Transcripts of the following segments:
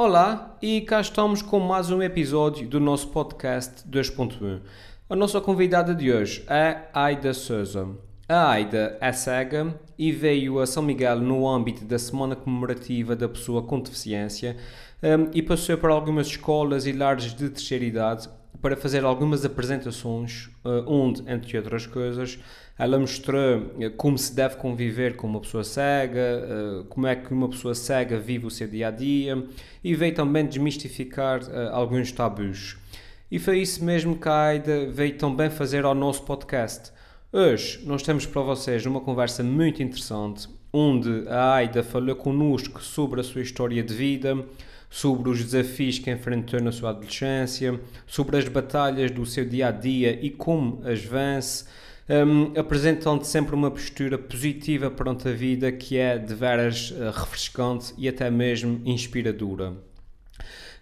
Olá, e cá estamos com mais um episódio do nosso podcast 2.1. A nossa convidada de hoje é Aida Souza. A Aida é cega e veio a São Miguel no âmbito da Semana Comemorativa da Pessoa com Deficiência um, e passou por algumas escolas e lares de terceira idade para fazer algumas apresentações, uh, onde, entre outras coisas, ela mostrou uh, como se deve conviver com uma pessoa cega, uh, como é que uma pessoa cega vive o seu dia a dia e veio também desmistificar alguns tabus. E foi isso mesmo que a Aida veio também fazer ao nosso podcast. Hoje nós temos para vocês uma conversa muito interessante, onde a Aida falou connosco sobre a sua história de vida, sobre os desafios que enfrentou na sua adolescência, sobre as batalhas do seu dia a dia e como as vence, um, apresentando sempre uma postura positiva perante a vida que é de veras uh, refrescante e até mesmo inspiradora.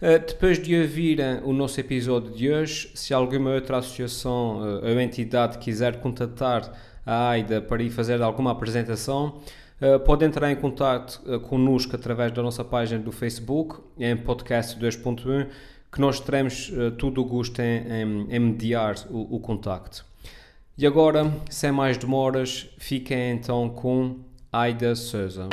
Uh, depois de ouvir uh, o nosso episódio de hoje, se alguma outra associação uh, ou entidade quiser contatar a AIDA para ir fazer alguma apresentação, Uh, pode entrar em contato uh, connosco através da nossa página do Facebook, em podcast 2.1, que nós teremos uh, todo o gosto em, em, em mediar o, o contacto. E agora, sem mais demoras, fiquem então com Aida Souza.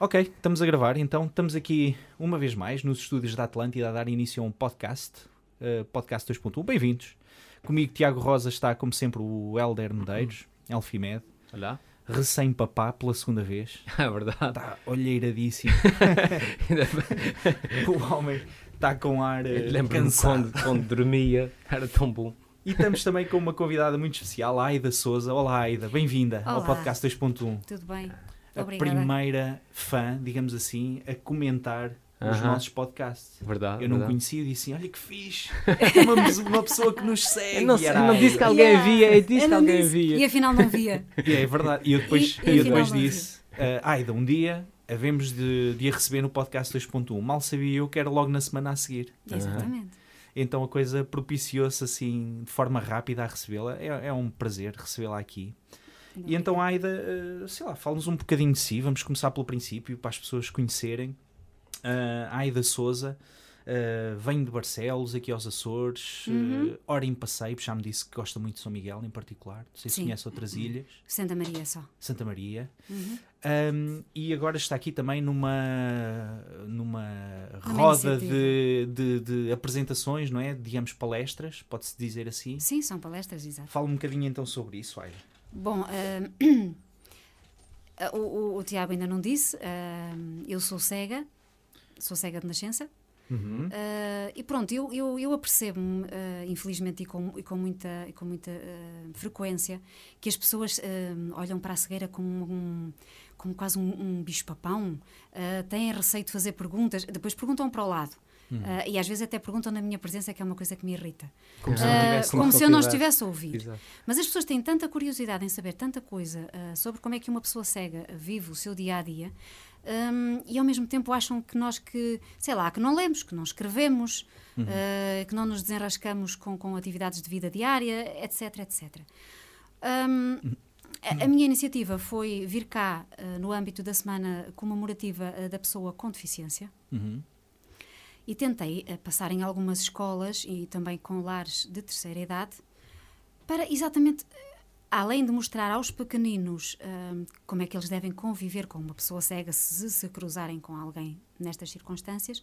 Ok, estamos a gravar, então estamos aqui uma vez mais nos estúdios da Atlântida a dar início a um podcast uh, Podcast 2.1. Bem-vindos. Comigo, Tiago Rosa, está como sempre o Helder Medeiros, Elfimed. Olá. Recém-papá pela segunda vez. É verdade. Está olheiradíssimo. o homem está com ar uh, Lembro-me quando, quando dormia, era tão bom. E estamos também com uma convidada muito especial, a Aida Souza. Olá, Aida, bem-vinda ao podcast 2.1. Tudo bem? A primeira fã, digamos assim, a comentar os nossos podcasts. Verdade. Eu não verdade. conhecia e disse assim: olha que fixe, uma, uma pessoa que nos segue. Eu não, sei, não disse que alguém yeah. via, eu disse eu que alguém disse. via. E afinal não via. e é verdade. E eu depois, e, e eu depois disse: uh, Aida, um dia havemos de, de a receber no podcast 2.1. Mal sabia eu que era logo na semana a seguir. Exatamente. Então a coisa propiciou-se assim de forma rápida a recebê-la. É, é um prazer recebê-la aqui. Não, e então, Aida, uh, sei lá, fala-nos um bocadinho de si. Vamos começar pelo princípio, para as pessoas conhecerem. Uh, Aida Souza uh, vem de Barcelos, aqui aos Açores, uhum. uh, ora em passeio, já me disse que gosta muito de São Miguel em particular. Não sei se conhece outras ilhas. Santa Maria só. Santa Maria. Uhum. Um, e agora está aqui também numa, numa roda de, de, de, apresentações, não é? Digamos palestras, pode-se dizer assim. Sim, são palestras, exato. Fala um bocadinho então sobre isso, Aida. Bom, o, o, o, Tiago ainda não disse, eu sou cega, sou cega de nascença. Uhum. Uh, e pronto, eu, eu, eu apercebo-me, uh, infelizmente e com, e com muita, e com muita uh, frequência, que as pessoas olham para a cegueira como, um, como quase um, um bicho-papão, têm receio de fazer perguntas, depois perguntam para o lado. Uhum. e às vezes até perguntam na minha presença, que é uma coisa que me irrita. Como se, não como se eu não estivesse a ouvir. Exato. Mas as pessoas têm tanta curiosidade em saber tanta coisa sobre como é que uma pessoa cega vive o seu dia a dia um, e ao mesmo tempo acham que nós que, sei lá, que não lemos, que não escrevemos, uhum. uh, que não nos desenrascamos com, com atividades de vida diária, etc, etc. Um, a, a, minha iniciativa foi vir cá uh, no âmbito da semana comemorativa uh, da pessoa com deficiência. Uhum. E tentei passar em algumas escolas e também com lares de terceira idade para exatamente além de mostrar aos pequeninos um, como é que eles devem conviver com uma pessoa cega se se cruzarem com alguém nestas circunstâncias,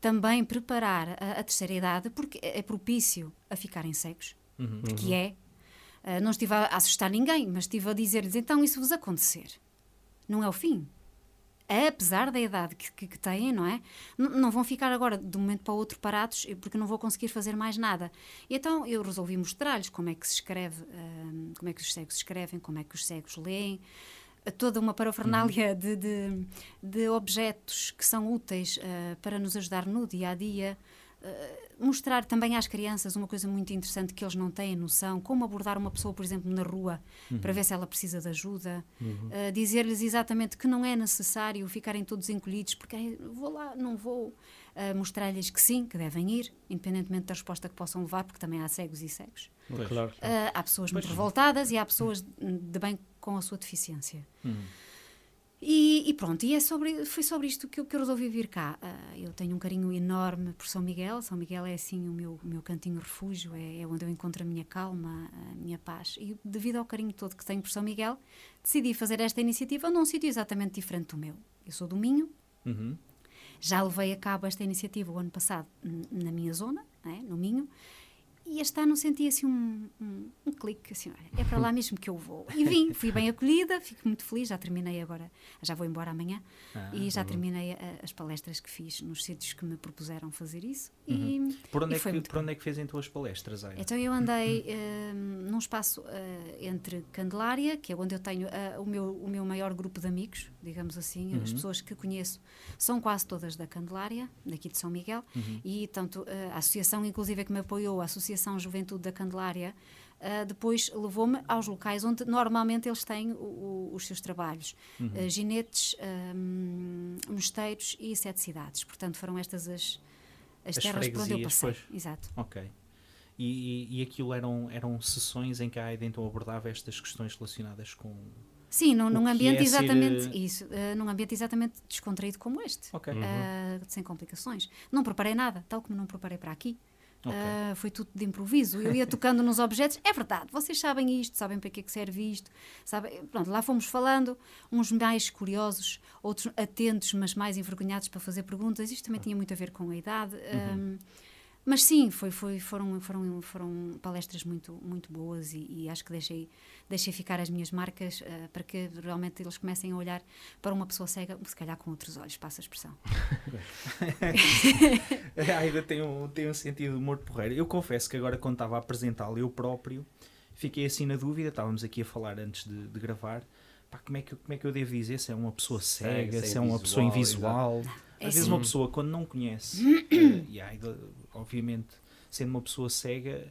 também preparar a, a terceira idade, porque é, é propício a ficarem cegos, uhum. que é. Uh, não estive a assustar ninguém, mas estive a dizer-lhes: então, isso vos acontecer, não é o fim apesar da idade que, que, que têm, não é? N não vão ficar agora de um momento para o outro parados porque não vou conseguir fazer mais nada. E então eu resolvi mostrar-lhes como é que se escreve, uh, como é que os cegos escrevem, como é que os cegos leem, toda uma parafernália uhum. de, de, de, objetos que são úteis uh, para nos ajudar no dia a dia. Uh, mostrar também às crianças uma coisa muito interessante que eles não têm noção, como abordar uma pessoa, por exemplo, na rua, uhum. para ver se ela precisa de ajuda, uhum. uh, dizer-lhes exatamente que não é necessário ficarem todos encolhidos, porque vou lá, não vou. a mostrar-lhes que sim, que devem ir, independentemente da resposta que possam levar, porque também há cegos e cegos. Claro. claro. Uh, há pessoas muito revoltadas e há pessoas de bem com a sua deficiência. Uhum. E, e, pronto, e é sobre, foi sobre isto que eu, que eu resolvi vir cá. Uh, eu tenho um carinho enorme por São Miguel. São Miguel é assim o meu, o meu cantinho refúgio, é, é, onde eu encontro a minha calma, a minha paz. E devido ao carinho todo que tenho por São Miguel, decidi fazer esta iniciativa num sítio exatamente diferente do meu. Eu sou do Minho, uhum. já levei a cabo esta iniciativa o ano passado na minha zona, é? no Minho, e este ano senti assim um, um, um, clique, assim, olha, é para lá mesmo que eu vou. E vim, fui bem acolhida, fico muito feliz, já terminei agora, já vou embora amanhã, ah, e já tá terminei a, as palestras que fiz nos sítios que me propuseram fazer isso. Uhum. E, por onde, e é que, por onde é que fez em tuas palestras? Então eu andei uh, num espaço uh, entre Candelária, que é onde eu tenho uh, o, meu, o meu maior grupo de amigos, digamos assim, uhum. as pessoas que conheço são quase todas da Candelária, daqui de São Miguel, uhum. e tanto a associação, inclusive, que me apoiou, a Associação Associação Juventude da Candelária, uh, depois levou-me aos locais onde normalmente eles têm o, o, os seus trabalhos. Uhum. Uh, ginetes, um, mosteiros e sete cidades. Portanto, foram estas as, as, as terras por onde eu passei. Pois. Exato. Ok. E, e, e, aquilo eram, eram sessões em que a AIDA então abordava estas questões relacionadas com... Sim, num, num ambiente é exatamente ser... isso, uh, num ambiente exatamente descontraído como este, okay. uh, sem complicações. Não preparei nada, tal como não preparei para aqui. Okay. Uh, foi tudo de improviso. Eu ia tocando nos objetos. É verdade, vocês sabem isto, sabem para que é que serve isto. Sabem? Pronto, lá fomos falando, uns mais curiosos, outros atentos, mas mais envergonhados para fazer perguntas. Isto também tinha muito a ver com a idade. Uhum. Um, mas sim, foi, foi, foram, foram, foram palestras muito, muito boas e, e acho que deixei, deixei ficar as minhas marcas uh, para que realmente eles comecem a olhar para uma pessoa cega, se calhar com outros olhos, passa a expressão. a Aida tem um, tem um sentido de humor porreiro. Eu confesso que agora, quando estava a apresentá-lo eu próprio, fiquei assim na dúvida, estávamos aqui a falar antes de, de gravar, pá, como, é que, como é que eu devo dizer? Se é uma pessoa cega, se é uma pessoa invisual. É Às vezes assim. uma pessoa, quando não conhece, uh, e obviamente, sendo uma pessoa cega,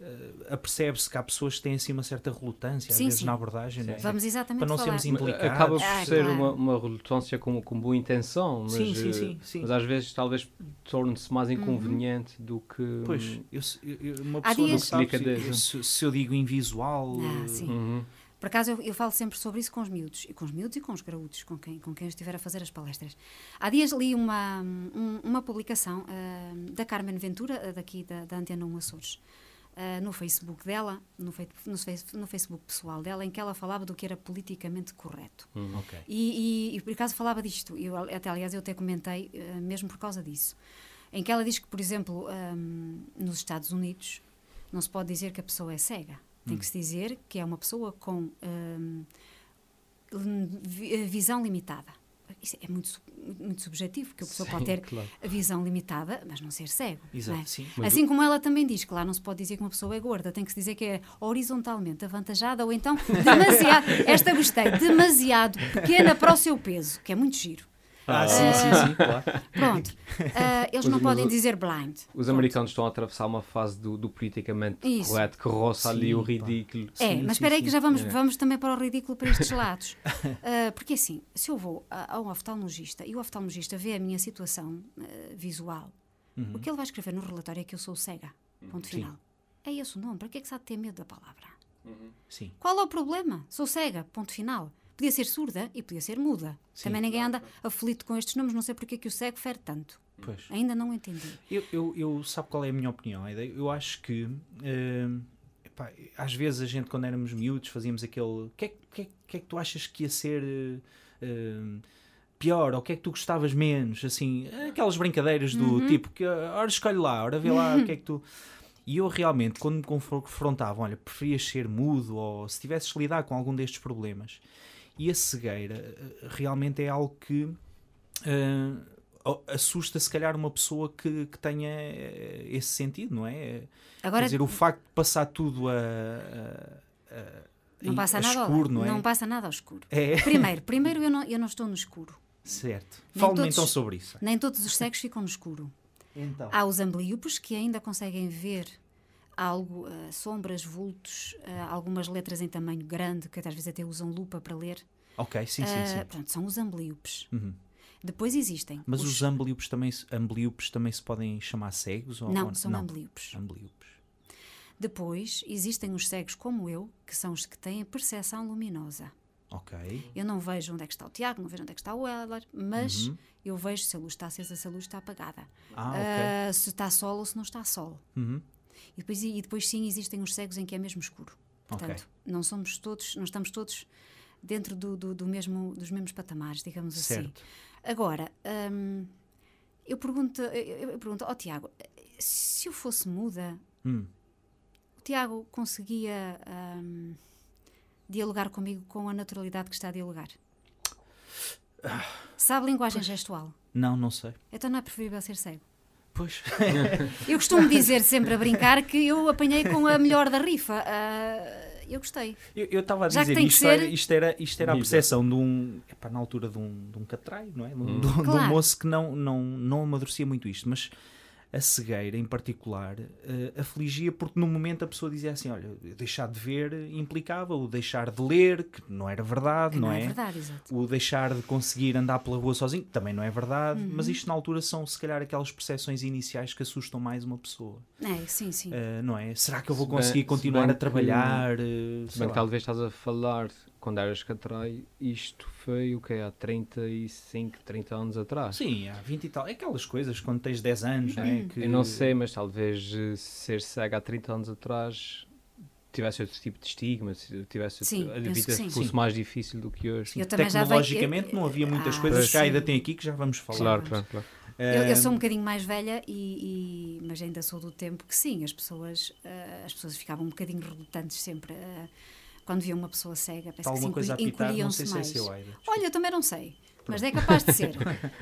uh, apercebe-se que há pessoas que têm assim uma certa relutância, às Sim, vezes, sim. na abordagem. não é? Vamos exatamente Para não falar. sermos implicados. Acaba por Ah, ser claro. uma, uma relutância com, com boa intenção, mas, Sim, sim, eh, sim, sim. mas às vezes talvez torne-se mais inconveniente do que. Pois, eu, eu- eu- uma pessoa não sabe se, Delicadeza. se, se eu digo invisual. Ah, eh, sim. Uhum. Por acaso, eu, eu falo sempre sobre isso com os miúdos, e com os miúdos e com os graúdos, com quem, com quem eu estiver a fazer as palestras. Há dias li uma, um- uma publicação ah, da Carmen Ventura, ah, daqui da, da Antena 1 Açores, ah, no Facebook dela, no, no, no Facebook pessoal dela, em que ela falava do que era politicamente correto. Ok. E, e, e por acaso falava disto, eu, até, aliás eu até comentei eh, mesmo por causa disso, em que ela diz que, por exemplo, ahm, nos Estados Unidos não se pode dizer que a pessoa é cega, tem que se dizer que é uma pessoa com vi- eh, visão limitada. Isso é muito, muito subjetivo, porque a pessoa pode ter claro. a visão limitada, mas não ser cego. Exato, não é? sim. Assim como ela também diz que lá não se pode dizer que uma pessoa é gorda, tem que se dizer que é horizontalmente avantajada ou então demasiado, esta gostei, demasiado pequena para o seu peso, que é muito giro. Ah, sim, sim, sim, claro. Pronto, Ah, eles Mas- não podem o- dizer blind. Os Pronto. americanos estão a atravessar uma fase do, do politicamente Isso. correto que roça ali Sim, o pá. ridículo. É, Sim, mas espera aí que já vamos, É. vamos também para o ridículo para estes lados. Ah, porque assim, se eu vou a, a um oftalmologista e o oftalmologista vê a minha situação ah, visual, Uhum. o que ele vai escrever no relatório é que eu sou cega. Ponto Sim. final. É esse o nome. Para que é que se há de ter medo da palavra? Sim. Qual é o problema? Sou cega, ponto final. Podia ser surda e podia ser muda. Sim. Também ninguém anda aflito com estes nomes, não sei porque é que o cego fere tanto. Pois. Ainda não entendi. Eu, eu, eu- sabe qual é a minha opinião, Aida? Eu acho que hum, epá, às vezes a gente quando éramos miúdos fazíamos aquele o que é, que é- que é que tu achas que ia ser hum, pior ou o que é que tu gostavas menos assim, aquelas brincadeiras do tipo que ah, ora escolhe lá, ora vê lá o que é que tu e eu realmente quando me confrontavam, olha, preferias ser mudo ou se tivesses de lidar com algum destes problemas e a cegueira eh, realmente é algo que oh, assusta se calhar uma pessoa que, que tenha eh, esse sentido, não é? Agora, Quer dizer, o facto de passar tudo a, a- a- não passa nada ao escuro, não é? passa nada ao escuro. É, Primeiro, primeiro eu não, eu não estou no escuro. certo. Fale-me então sobre isso. Nem todos os cegos ficam no escuro. Então. Há os ambliopes que ainda conseguem ver algo, ah, sombras, vultos, ah, algumas letras em tamanho grande, que às vezes até usam lupa para ler. Ok, sim, sim, Ah, sim. Pronto, são os ambliopes. Uhum. Depois existem. Mas os, ambliopes também, se- ambliopes também se podem chamar cegos? Ou, Não, ou são ambliopes. Ambliopes. Depois existem os cegos como eu, que são os que têm percepção luminosa. Ok. Eu não vejo onde é que está o Tiago, não vejo onde é que está o Heller, mas eu vejo se a luz está acesa, se a luz está apagada. Uhum. Ah, ok. Ah, se está sol ou se não está sol. Uhum. E depois, e depois sim existem os cegos em que é mesmo escuro. Portanto, não somos todos, não estamos todos dentro do, do, do mesmo, dos mesmos patamares, digamos assim. Certo. Agora, hum, eu pergunto, eu, pergunto ao Tiago, se eu fosse muda, Hum. o Tiago conseguia hum, dialogar comigo com a naturalidade que está a dialogar? Sabe linguagem gestual? Não, não sei. Então não é preferível ser cego? Pois. Eu costumo dizer sempre a brincar que eu apanhei com a melhor da rifa. Ah, eu gostei. Eu estava a Já dizer, tem que isto, era, ser- isto, era, isto era a percepção de um. Epá, na altura de um, de um catraio, não é? De um, de um- de um Claro. moço que não, não, não amadurecia muito isto, mas a cegueira em particular eh, afligia porque no momento a pessoa dizia assim: olha, deixar de ver implicava o deixar de ler, que não era verdade, Que não, não, é? é verdade, exato. O deixar de conseguir andar pela rua sozinho também não é verdade, Uhum. mas isto na altura são se calhar aquelas percepções iniciais que assustam mais uma pessoa, É, sim, sim. Eh, não é? Será que eu vou Se bem- conseguir se continuar bem a que- trabalhar? eh, Se sei bem lá. que talvez estás a falar quando eras catrai, isto foi o que Há 35, 30 anos atrás. Sim, há 20 e tal. É aquelas coisas quando tens 10 anos, não é? Que... Eu não sei, mas talvez eh, ser cego há 30 anos atrás tivesse outro tipo de estigma, se tivesse Sim, a vida que sim. fosse Sim. mais difícil do que hoje. Eu vejo- Tecnologicamente eu- não havia muitas Ah, coisas que sim. ainda tem aqui que já vamos falar. Claro, claro, claro. Eu, eu sou um bocadinho mais velha, e, e- mas ainda sou do tempo que sim, as pessoas, eh, as pessoas ficavam um bocadinho relutantes sempre eh, quando viam uma pessoa cega, parece que se alguma pitar, não encolhiam-se sei se é mais. seu, Aida. Olha, eu também não sei, mas é capaz de ser.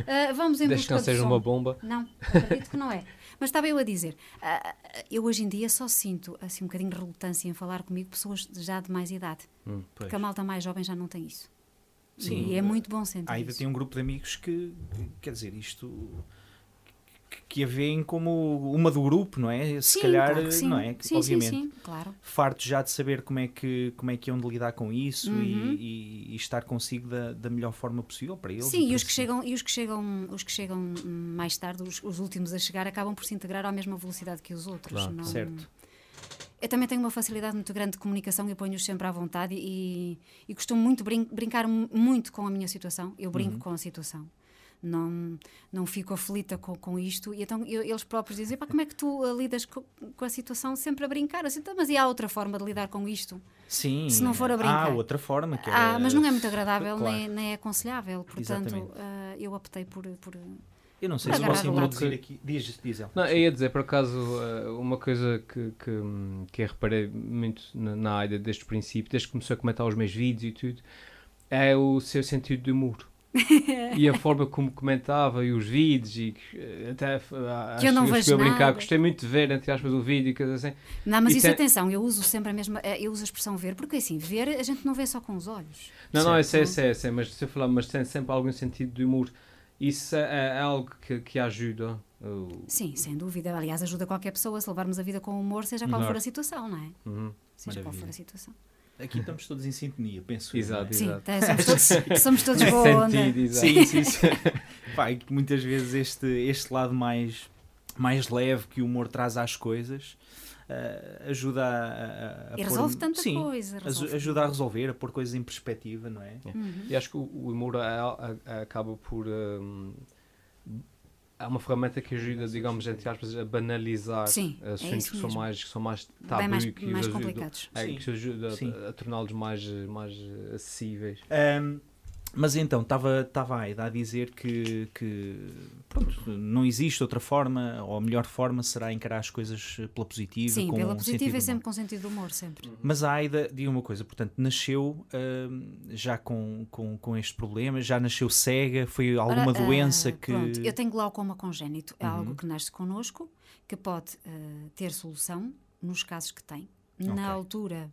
Eh, vamos em Desde que não seja som. uma bomba. Não, acredito que não é. Mas estava eu a dizer, ah, eu hoje em dia só sinto assim um bocadinho de relutância em falar comigo pessoas já de mais idade, Pois. porque a malta mais jovem já não tem isso. Sim. E é muito bom sentir A Aida isso. tem um grupo de amigos que, quer dizer, isto que- a veem como uma do grupo, não é? Se Sim, calhar, claro sim. não é? Sim, Obviamente. sim, sim, claro. Fartos já de saber como é que, como é que iam de lidar com isso Uhum. e, e- e estar consigo da, da melhor forma possível para eles. Sim, para e os que chegam, e os que chegam, os que chegam mais tarde, os, os últimos a chegar, acabam por se integrar à mesma velocidade que os outros. Claro. não- Certo. Eu também tenho uma facilidade muito grande de comunicação e ponho-os sempre à vontade e, e costumo muito brin- brincar mu- muito com a minha situação. Eu brinco com a situação. Não, não fico aflita com, com isto. E então eu- eles próprios dizem: Pá, como é que tu ah, lidas co- com, a situação sempre a brincar? Assim, "Então, mas e há outra forma de lidar com isto? Sim, Se não for a brincar. Há outra forma que Ah, era- mas não é muito agradável Claro. nem, nem é aconselhável. Portanto, ah, eu optei por. por Eu não sei se posso introduzir aqui. Diz, diz ela. Não, eu ia dizer, por acaso, uma coisa que, que, que eu reparei muito na, na Aida desde o princípio, desde que começou a comentar os meus vídeos e tudo, é o seu sentido de humor. e a forma como comentava e os vídeos e eh, até eh, acho eu não que vejo cheguei a brincar, nada. gostei muito de ver, entre aspas, o vídeo e assim. Não, mas E isso, tem- atenção, eu uso sempre a mesma. eh, Eu uso a expressão ver, porque assim, ver a gente não vê só com os olhos. Não, não, eu sei, eu Certo. sei, eu sei, mas se eu falar, mas tem sempre algum sentido de humor. Isso é, é algo que, que ajuda. Sim, sem dúvida. Aliás, ajuda qualquer pessoa se levarmos a vida com humor, seja qual for a situação, não é? Uhum. Seja qual Maravilha. for a situação. Aqui estamos todos em sintonia, penso. eu, Exato, não é? Sim, Exato. somos todos, somos todos boa onda. Sentido. Sim, sim, sim. Pá, que muitas vezes este, este lado mais, mais leve que o humor traz às coisas eh, ajuda a, a, a E pôr- resolve tanta sim, coisa. resolve. ajuda a resolver, a pôr coisas em perspectiva, não é? Uhum. E acho que o, o humor a- a- acaba por. hum, é uma ferramenta que ajuda, digamos, entre aspas, a banalizar Sim, é assuntos isso que são mais, que são mais tabu Bem mais, e que mais ajudam- complicados. É, Sim. que ajuda Sim. a, a torná-los mais, mais acessíveis. Ahm, mas então, estava estava a Aida a dizer que, que pronto, não existe outra forma, ou a melhor forma será encarar as coisas pela positiva. Sim, com pela um positiva e de sempre humor. com sentido de humor, sempre. Mas a Aida, diga uma coisa, portanto, nasceu ahm, já com, com, com este problema, já nasceu cega, foi alguma Ora, ah, doença que... Pronto, eu tenho glaucoma congénito. É Uhum. algo que nasce connosco, que pode ah, ter solução nos casos que tem. Na altura,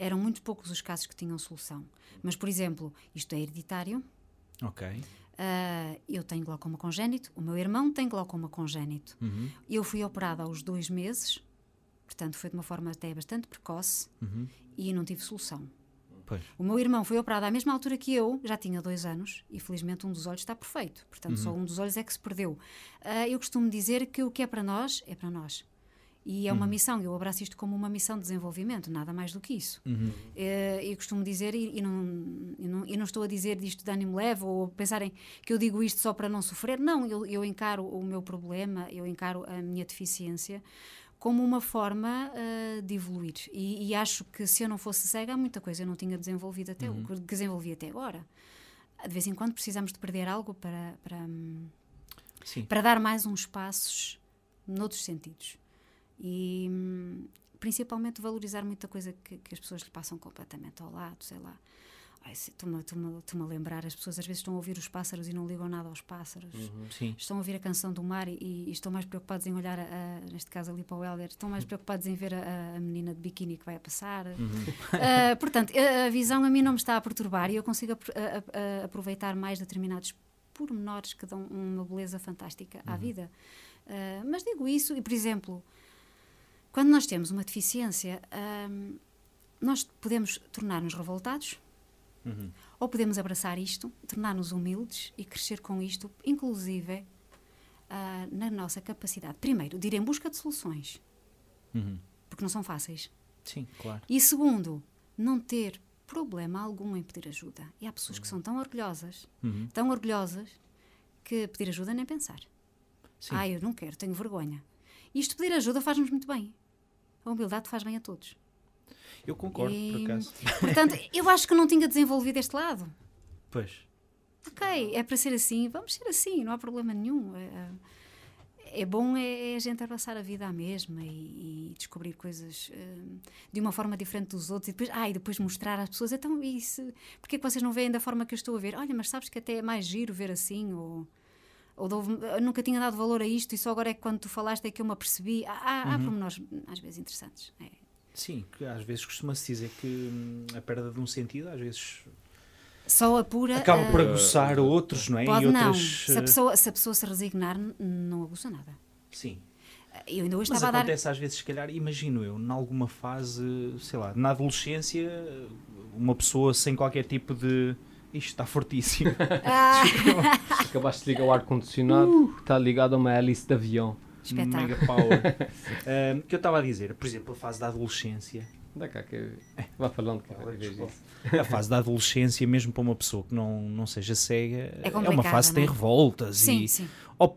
eram muito poucos os casos que tinham solução. Mas, por exemplo, isto é hereditário. Ok. ah, eu tenho glaucoma congénito, o meu irmão tem glaucoma congénito. Uhum, Eu fui operada aos dois meses, portanto foi de uma forma até bastante precoce uhum. e não tive solução. Pois. O meu irmão foi operado à mesma altura que eu, já tinha dois anos, e felizmente um dos olhos está perfeito. Portanto, só um dos olhos é que se perdeu. Ah, eu costumo dizer que o que é para nós, é para nós. E é uma missão, eu abraço isto como uma missão de desenvolvimento, nada mais do que isso. Eh, eu costumo dizer, e, e não, e, não, e não estou a dizer disto de ânimo leve ou pensarem que eu digo isto só para não sofrer. Não, eu, eu encaro o meu problema, eu encaro a minha deficiência como uma forma eh, de evoluir. E, e acho que se eu não fosse cega, há muita coisa eu não tinha desenvolvido até, que desenvolvi até agora. De vez em quando precisamos de perder algo para, para, hum, Sim. para dar mais uns passos noutros sentidos. E principalmente valorizar muita coisa que, que as pessoas lhe passam completamente ao lado, sei lá. Estou-me a lembrar, as pessoas às vezes estão a ouvir os pássaros e não ligam nada aos pássaros. Sim. Estão a ouvir a canção do mar e, e estão mais preocupados em olhar, a- a- neste caso ali para o Helder, estão mais preocupados em ver a, a menina de biquíni que vai a passar. Ah, portanto, a, visão a mim não me está a perturbar e eu consigo aproveitar mais determinados pormenores que dão uma beleza fantástica à vida. Ah, mas digo isso, e por exemplo, quando nós temos uma deficiência, ahm, nós podemos tornar-nos revoltados Uhum. ou podemos abraçar isto, tornar-nos humildes e crescer com isto, inclusive ah, na nossa capacidade, primeiro, de ir em busca de soluções, Uhum. porque não são fáceis. Sim, claro. E segundo, não ter problema algum em pedir ajuda. E há pessoas que são tão orgulhosas, Uhum. tão orgulhosas, que pedir ajuda nem pensar. Sim. Ah, eu não quero, tenho vergonha. Isto pedir ajuda faz-nos muito bem. A humildade faz bem a todos. Eu concordo, por E, acaso. Portanto, eu acho que não tinha desenvolvido este lado. Pois. Ok, é para ser assim, vamos ser assim, não há problema nenhum. É, é bom é, é a gente abraçar a vida à mesma e, e descobrir coisas hum, de uma forma diferente dos outros e depois, ah, e depois mostrar às pessoas, então isso, porque é que vocês não veem da forma que eu estou a ver? Olha, mas sabes que até é mais giro ver assim, ou, ou eu nunca tinha dado valor a isto e só agora é que quando tu falaste é que eu me apercebi. Há, há, há pormenores às vezes interessantes. É. Sim, que às vezes costuma-se dizer que hum, a perda de um sentido às vezes Só a pura. acaba por aguçar outros, não é? Pode e não. outras. Se a, eh, pessoa, se a pessoa se resignar, não aguça nada. Sim. Eu ainda hoje Mas estava a dar. acontece às vezes, se calhar, imagino eu, em alguma fase, sei lá, na adolescência, uma pessoa sem qualquer tipo de. Isto está fortíssimo. Ah, Acabaste de ligar o ar-condicionado, está ligado a uma hélice de avião. espetáculo. Mega power. Ahm, que eu estava a dizer, por exemplo, a fase da adolescência. Dá cá que vá falando que eu Olha, vejo desculpa. isso. A fase da adolescência, mesmo para uma pessoa que não, não seja cega, é, uma complicada, fase que tem é? revoltas Sim, e sim. Ou,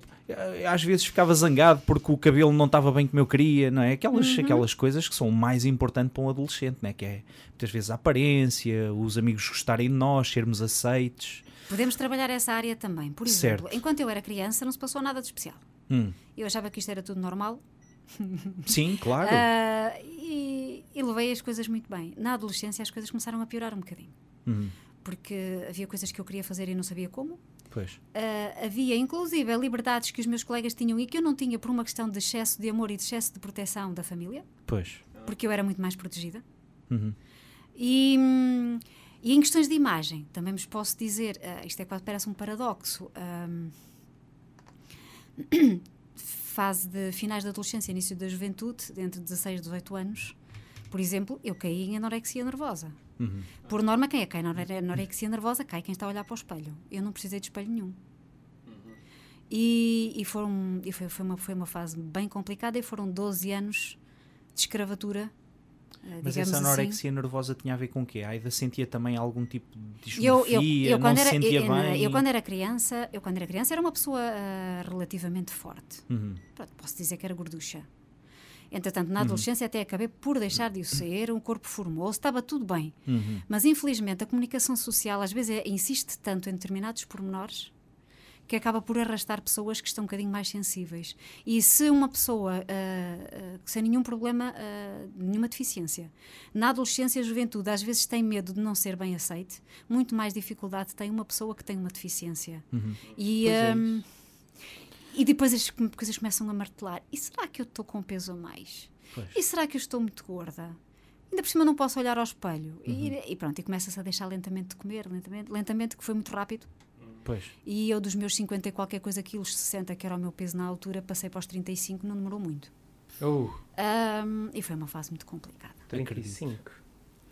às vezes ficava zangado porque o cabelo não estava bem como eu queria, não é? Aquelas, Uhum. aquelas coisas que são o mais importante para um adolescente, não é? Que é muitas vezes a aparência, os amigos gostarem de nós, sermos aceitos. Podemos trabalhar essa área também. Por exemplo, Certo. enquanto eu era criança, não se passou nada de especial. Hum, Eu achava que isto era tudo normal Sim, claro. ah, e, e levei as coisas muito bem. Na adolescência, as coisas começaram a piorar um bocadinho. Uhum, Porque havia coisas que eu queria fazer e não sabia como. Pois. Ah, havia, inclusive, liberdades que os meus colegas tinham e que eu não tinha por uma questão de excesso de amor e de excesso de proteção da família, Pois. porque eu era muito mais protegida. Uhum. E, e em questões de imagem, também vos posso dizer, ah, isto é quase parece um paradoxo. ahm, fase de finais da adolescência, início da juventude, entre 16 e 18 anos, por exemplo, eu caí em anorexia nervosa. Uhum. Por norma, quem é que cai em anore- anorexia nervosa cai quem está a olhar para o espelho. Eu não precisei de espelho nenhum. E, e, foram, e foi, foi, uma, foi uma fase bem complicada e foram 12 anos de escravatura. Ah, Mas essa assim. anorexia nervosa tinha a ver com o quê? A Aida sentia também algum tipo de Eu, dismorfia, eu, eu, não quando se era, sentia eu, bem? eu quando era criança, eu quando era criança era uma pessoa ah, relativamente forte. Uhum. Pronto, posso dizer que era gorducha. Entretanto, na adolescência até acabei por deixar de o ser, o corpo formou-se, estava tudo bem. Uhum. Mas infelizmente a comunicação social às vezes é- insiste tanto em determinados pormenores que acaba por arrastar pessoas que estão um bocadinho mais sensíveis. E se uma pessoa ah, ah, sem nenhum problema, ah, nenhuma deficiência, na adolescência e juventude às vezes tem medo de não ser bem aceite, muito mais dificuldade tem uma pessoa que tem uma deficiência. Uhum. E, é ahm, e depois as coisas começam a martelar. E será que eu estou com peso a mais? Pois. E será que eu estou muito gorda? Ainda por cima não posso olhar ao espelho. E, e pronto, e começa-se a deixar lentamente de comer, lentamente, lentamente, que foi muito rápido. Pois. E eu, dos meus 50 e qualquer coisa quilos, 60, que era o meu peso na altura, passei para os 35, não demorou muito. Oh, Ahm, e foi uma fase muito complicada. 35.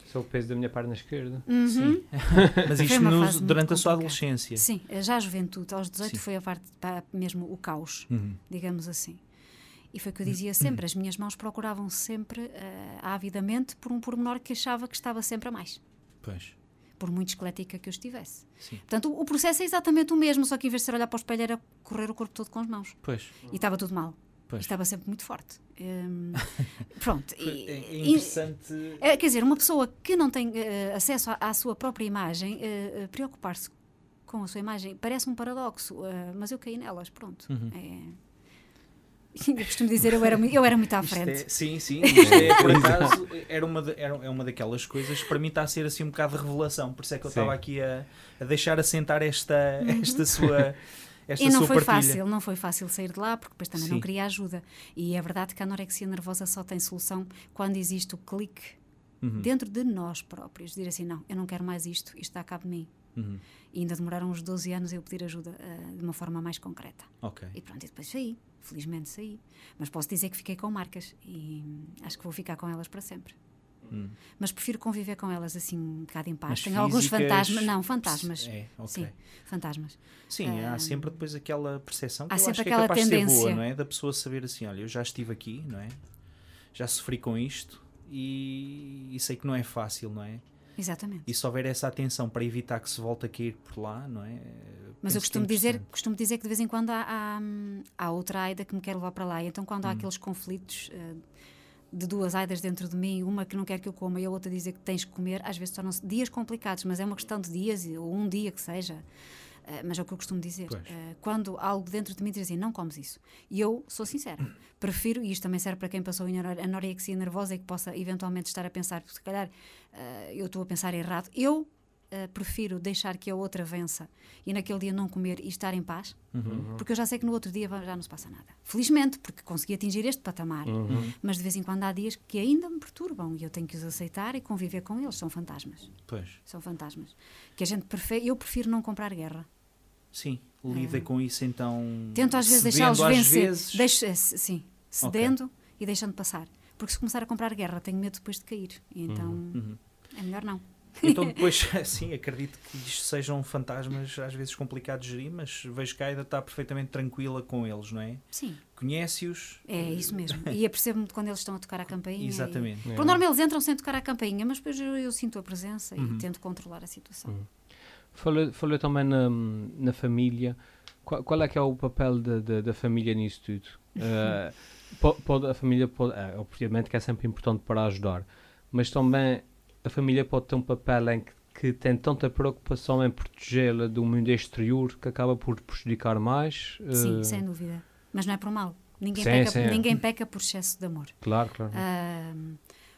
Isso é o peso da minha perna esquerda. Uhum. Sim. Mas isto durante a sua adolescência. Sim, já a juventude, aos 18 Sim. foi a parte, pá, mesmo o caos, Uhum. digamos assim. E foi o que eu dizia sempre: as minhas mãos procuravam sempre, eh, avidamente, por um pormenor que achava que estava sempre a mais, Pois. Por muito esquelética que eu estivesse. Sim. Portanto, o, o processo é exatamente o mesmo, só que em vez de ser olhar para o espelho, era correr o corpo todo com as mãos. Pois. E estava tudo mal. Pois. Estava sempre muito forte. Hum, pronto. É, é e- interessante. é, quer dizer, uma pessoa que não tem eh, acesso à, à sua própria imagem, eh, preocupar-se com a sua imagem parece um paradoxo, eh, mas eu caí nelas, pronto. Uhum. É... Eu costumo dizer, eu era, eu era muito à frente. é- sim, sim. Isto é, por acaso, era uma, de- era, é uma daquelas coisas que para mim está a ser assim um bocado de revelação. Por isso é que eu estava aqui a, a deixar assentar esta, esta sua. Esta E não sua foi partilha. fácil, não foi fácil sair de lá, porque depois também não Sim. queria ajuda. E é verdade que a anorexia nervosa só tem solução quando existe o clique Uhum. dentro de nós próprios. Dizer assim, não, eu não quero mais isto, isto está a cabo de mim. Uhum. E ainda demoraram uns 12 anos a eu pedir ajuda eh, de uma forma mais concreta. Ok. E pronto, e depois saí. Felizmente saí. Mas posso dizer que fiquei com marcas e acho que vou ficar com elas para sempre. Hum. Mas prefiro conviver com elas assim um bocado em paz. Mas Tenho alguns físicas- fantasmas. Não, fantasmas. É, ok. Sim, fantasmas. Sim, há sempre depois aquela percepção que há eu sempre acho que aquela é capaz de ser boa, tendência. não é? Da pessoa saber assim, olha, eu já estive aqui, não é? Já sofri com isto e, e sei que não é fácil, não é? Exatamente. E se houver essa atenção para evitar que se volte a cair por lá, não é? Mas eu costumo dizer, costumo dizer que de vez em quando há, há, hum, há outra Aida que me quer levar para lá. E então, quando Hum. há aqueles conflitos eh, de duas Aidas dentro de mim, uma que não quer que eu coma e a outra dizer que tens que comer, às vezes tornam-se dias complicados, mas é uma questão de dias ou um dia que seja. Eh, mas é o que eu costumo dizer. Eh, quando algo dentro de mim diz assim, não comes isso. E eu sou sincera, prefiro, e isto também serve para quem passou em anor- anorexia nervosa e que possa eventualmente estar a pensar, se calhar eu estou a pensar errado. Eu eh, prefiro deixar que a outra vença e naquele dia não comer e estar em paz, Uhum. porque eu já sei que no outro dia já não se passa nada. Felizmente, porque consegui atingir este patamar. Uhum. Mas de vez em quando há dias que ainda me perturbam e eu tenho que os aceitar e conviver com eles. São fantasmas. Pois, São fantasmas. Que a gente prefere, eu prefiro não comprar guerra. sim, lida com isso então. Tento às vezes deixá-los vencer. vezes. Deixo, eh, sim, cedendo e deixando passar. Porque se começar a comprar guerra, tenho medo depois de cair. Então Uhum. é melhor não. Então depois, sim, acredito que isto sejam fantasmas às vezes complicados de gerir, mas vejo que a Aida está perfeitamente tranquila com eles, não é? Sim, Conhece-os. é isso mesmo. E apercebo-me quando eles estão a tocar a campainha. e- Exatamente. Por norma, eles entram sem tocar a campainha, mas depois eu, eu sinto a presença Uhum. e tento controlar a situação. Falou, falou também na, na família. Qual, qual é que é o papel da, da, da família nisso tudo? Po- pode, a família pode, é, obviamente que é sempre importante para ajudar, mas também a família pode ter um papel em que, que tem tanta preocupação em protegê-la do mundo exterior que acaba por prejudicar mais. Sim, eh, sem dúvida. Mas não é por mal. Ninguém, Sim, peca, sim. ninguém peca por excesso de amor. Claro, claro. Ah,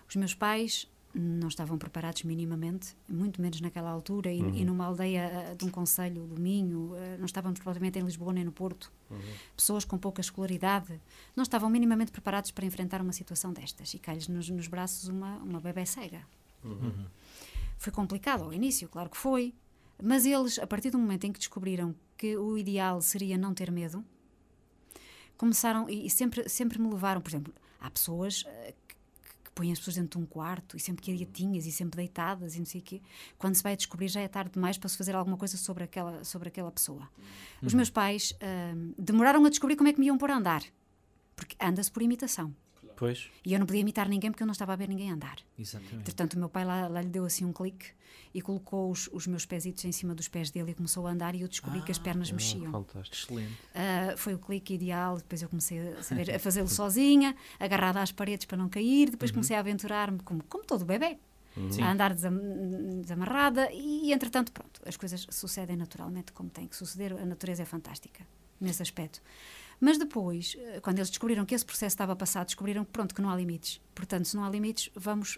os meus pais não estavam preparados minimamente, muito menos naquela altura, e, Uhum. e numa aldeia ah, de um concelho do Minho, ah, não estávamos propriamente em Lisboa nem no Porto. Uhum. Pessoas com pouca escolaridade não estavam minimamente preparados para enfrentar uma situação destas. E cai-lhes nos, nos braços uma, uma bebé cega. Uhum. Foi complicado ao início, claro que foi. Mas eles, a partir do momento em que descobriram que o ideal seria não ter medo, começaram e, e sempre, sempre me levaram, por exemplo, há pessoas eh, que, que põem as pessoas dentro de um quarto e sempre quietinhas e sempre deitadas e não sei o quê. Quando se vai descobrir já é tarde demais para se fazer alguma coisa sobre aquela, sobre aquela pessoa. Os meus pais ahm, demoraram a descobrir como é que me iam pôr a andar. Porque anda-se por imitação. Pois, E eu não podia imitar ninguém porque eu não estava a ver ninguém andar. exatamente. Entretanto, o meu pai lá, lá lhe deu assim um clique e colocou os, os meus pezitos em cima dos pés dele e começou a andar e eu descobri que as pernas Ah, mexiam. fantástico. Excelente. Ah, foi o clique ideal. Depois eu comecei a, saber, a fazê-lo sozinha, agarrada às paredes para não cair. Depois comecei a aventurar-me, como, como todo bebê, Sim. a andar desam- desamarrada. E, entretanto, pronto, as coisas sucedem naturalmente como tem que suceder. A natureza é fantástica nesse aspecto. Mas depois, eh, quando eles descobriram que esse processo estava passado, descobriram que pronto, que não há limites. Portanto, se não há limites, vamos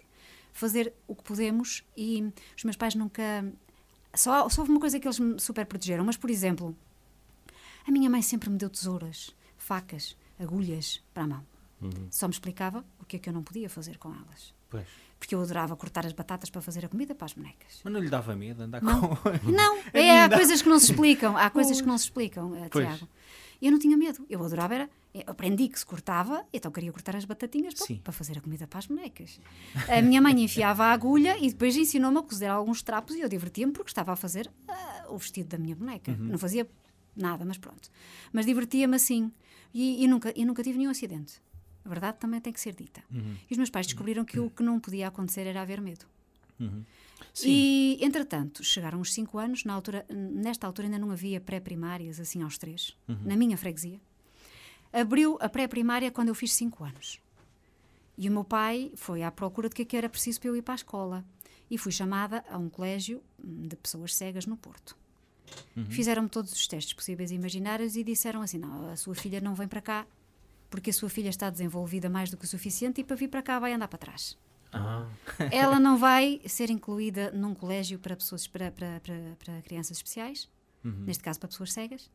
fazer o que podemos e os meus pais nunca... Só, só houve uma coisa que eles me super protegeram, mas, por exemplo, a minha mãe sempre me deu tesouras, facas, agulhas para a mão. Só me explicava o que é que eu não podia fazer com elas. Pois. Porque eu adorava cortar as batatas para fazer a comida para as bonecas. Mas não lhe dava medo andar Não. com. Não, é, há coisas que não se explicam. Há coisas que não se explicam, eh, Pois. Tiago. Eu não tinha medo. Eu adorava, era, eu aprendi que se cortava, então queria cortar as batatinhas para, fazer a comida para as bonecas. A minha mãe enfiava a agulha e depois ensinou-me a cozer alguns trapos e eu divertia-me porque estava a fazer ah, o vestido da minha boneca. Não fazia nada, mas pronto. Mas divertia-me assim. E, e nunca, e nunca tive nenhum acidente. A verdade também tem que ser dita. E os meus pais descobriram que o que não podia acontecer era haver medo. Sim. E, entretanto, chegaram os 5 anos, na altura, nesta altura ainda não havia pré-primárias, assim aos 3, na minha freguesia. Abriu a pré-primária quando eu fiz 5 anos. E o meu pai foi à procura de que é que era preciso para eu ir para a escola. E fui chamada a um colégio hum, de pessoas cegas no Porto. Fizeram-me todos os testes possíveis e imaginários e disseram assim: não, a sua filha não vem para cá porque a sua filha está desenvolvida mais do que o suficiente e para vir para cá vai andar para trás. Ah. Ela não vai ser incluída num colégio para, pessoas, para, para, para, para crianças especiais, neste caso para pessoas cegas.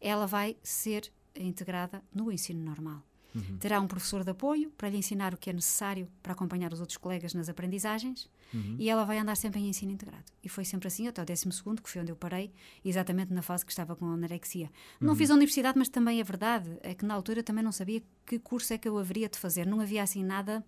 Ela vai ser integrada no ensino normal. Terá um professor de apoio para lhe ensinar o que é necessário para acompanhar os outros colegas nas aprendizagens e ela vai andar sempre em ensino integrado. E foi sempre assim até o 12, que foi onde eu parei, exatamente na fase que estava com a anorexia. Não fiz a universidade, mas também é verdade, é que na altura também não sabia que curso é que eu haveria de fazer. Não havia assim nada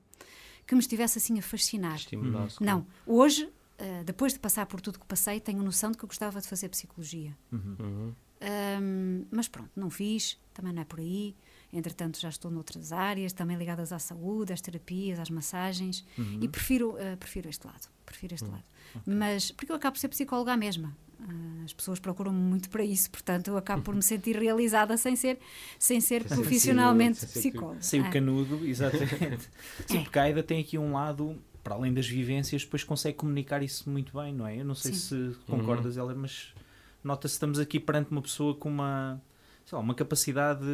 que me estivesse assim a fascinar. Estimulasse. Não, hoje, eh, depois de passar por tudo que passei, tenho noção de que eu gostava de fazer psicologia. Uhum. Ahm, mas pronto, não fiz, também não é por aí. Entretanto, já estou noutras áreas, também ligadas à saúde, às terapias, às massagens, e prefiro, eh, prefiro este lado. Prefiro este lado. Mas, porque eu acabo por ser psicóloga à mesma. Ah, as pessoas procuram-me muito para isso, portanto, eu acabo por me sentir realizada sem ser, sem ser Sem ser profissionalmente sem ser psicóloga. Sem Ah. o canudo, exatamente. Sim, É. porque a Aida tem aqui um lado, para além das vivências, depois consegue comunicar isso muito bem, não é? Eu não sei Sim. se concordas, Heller, mas nota-se que estamos aqui perante uma pessoa com uma, sei lá, uma capacidade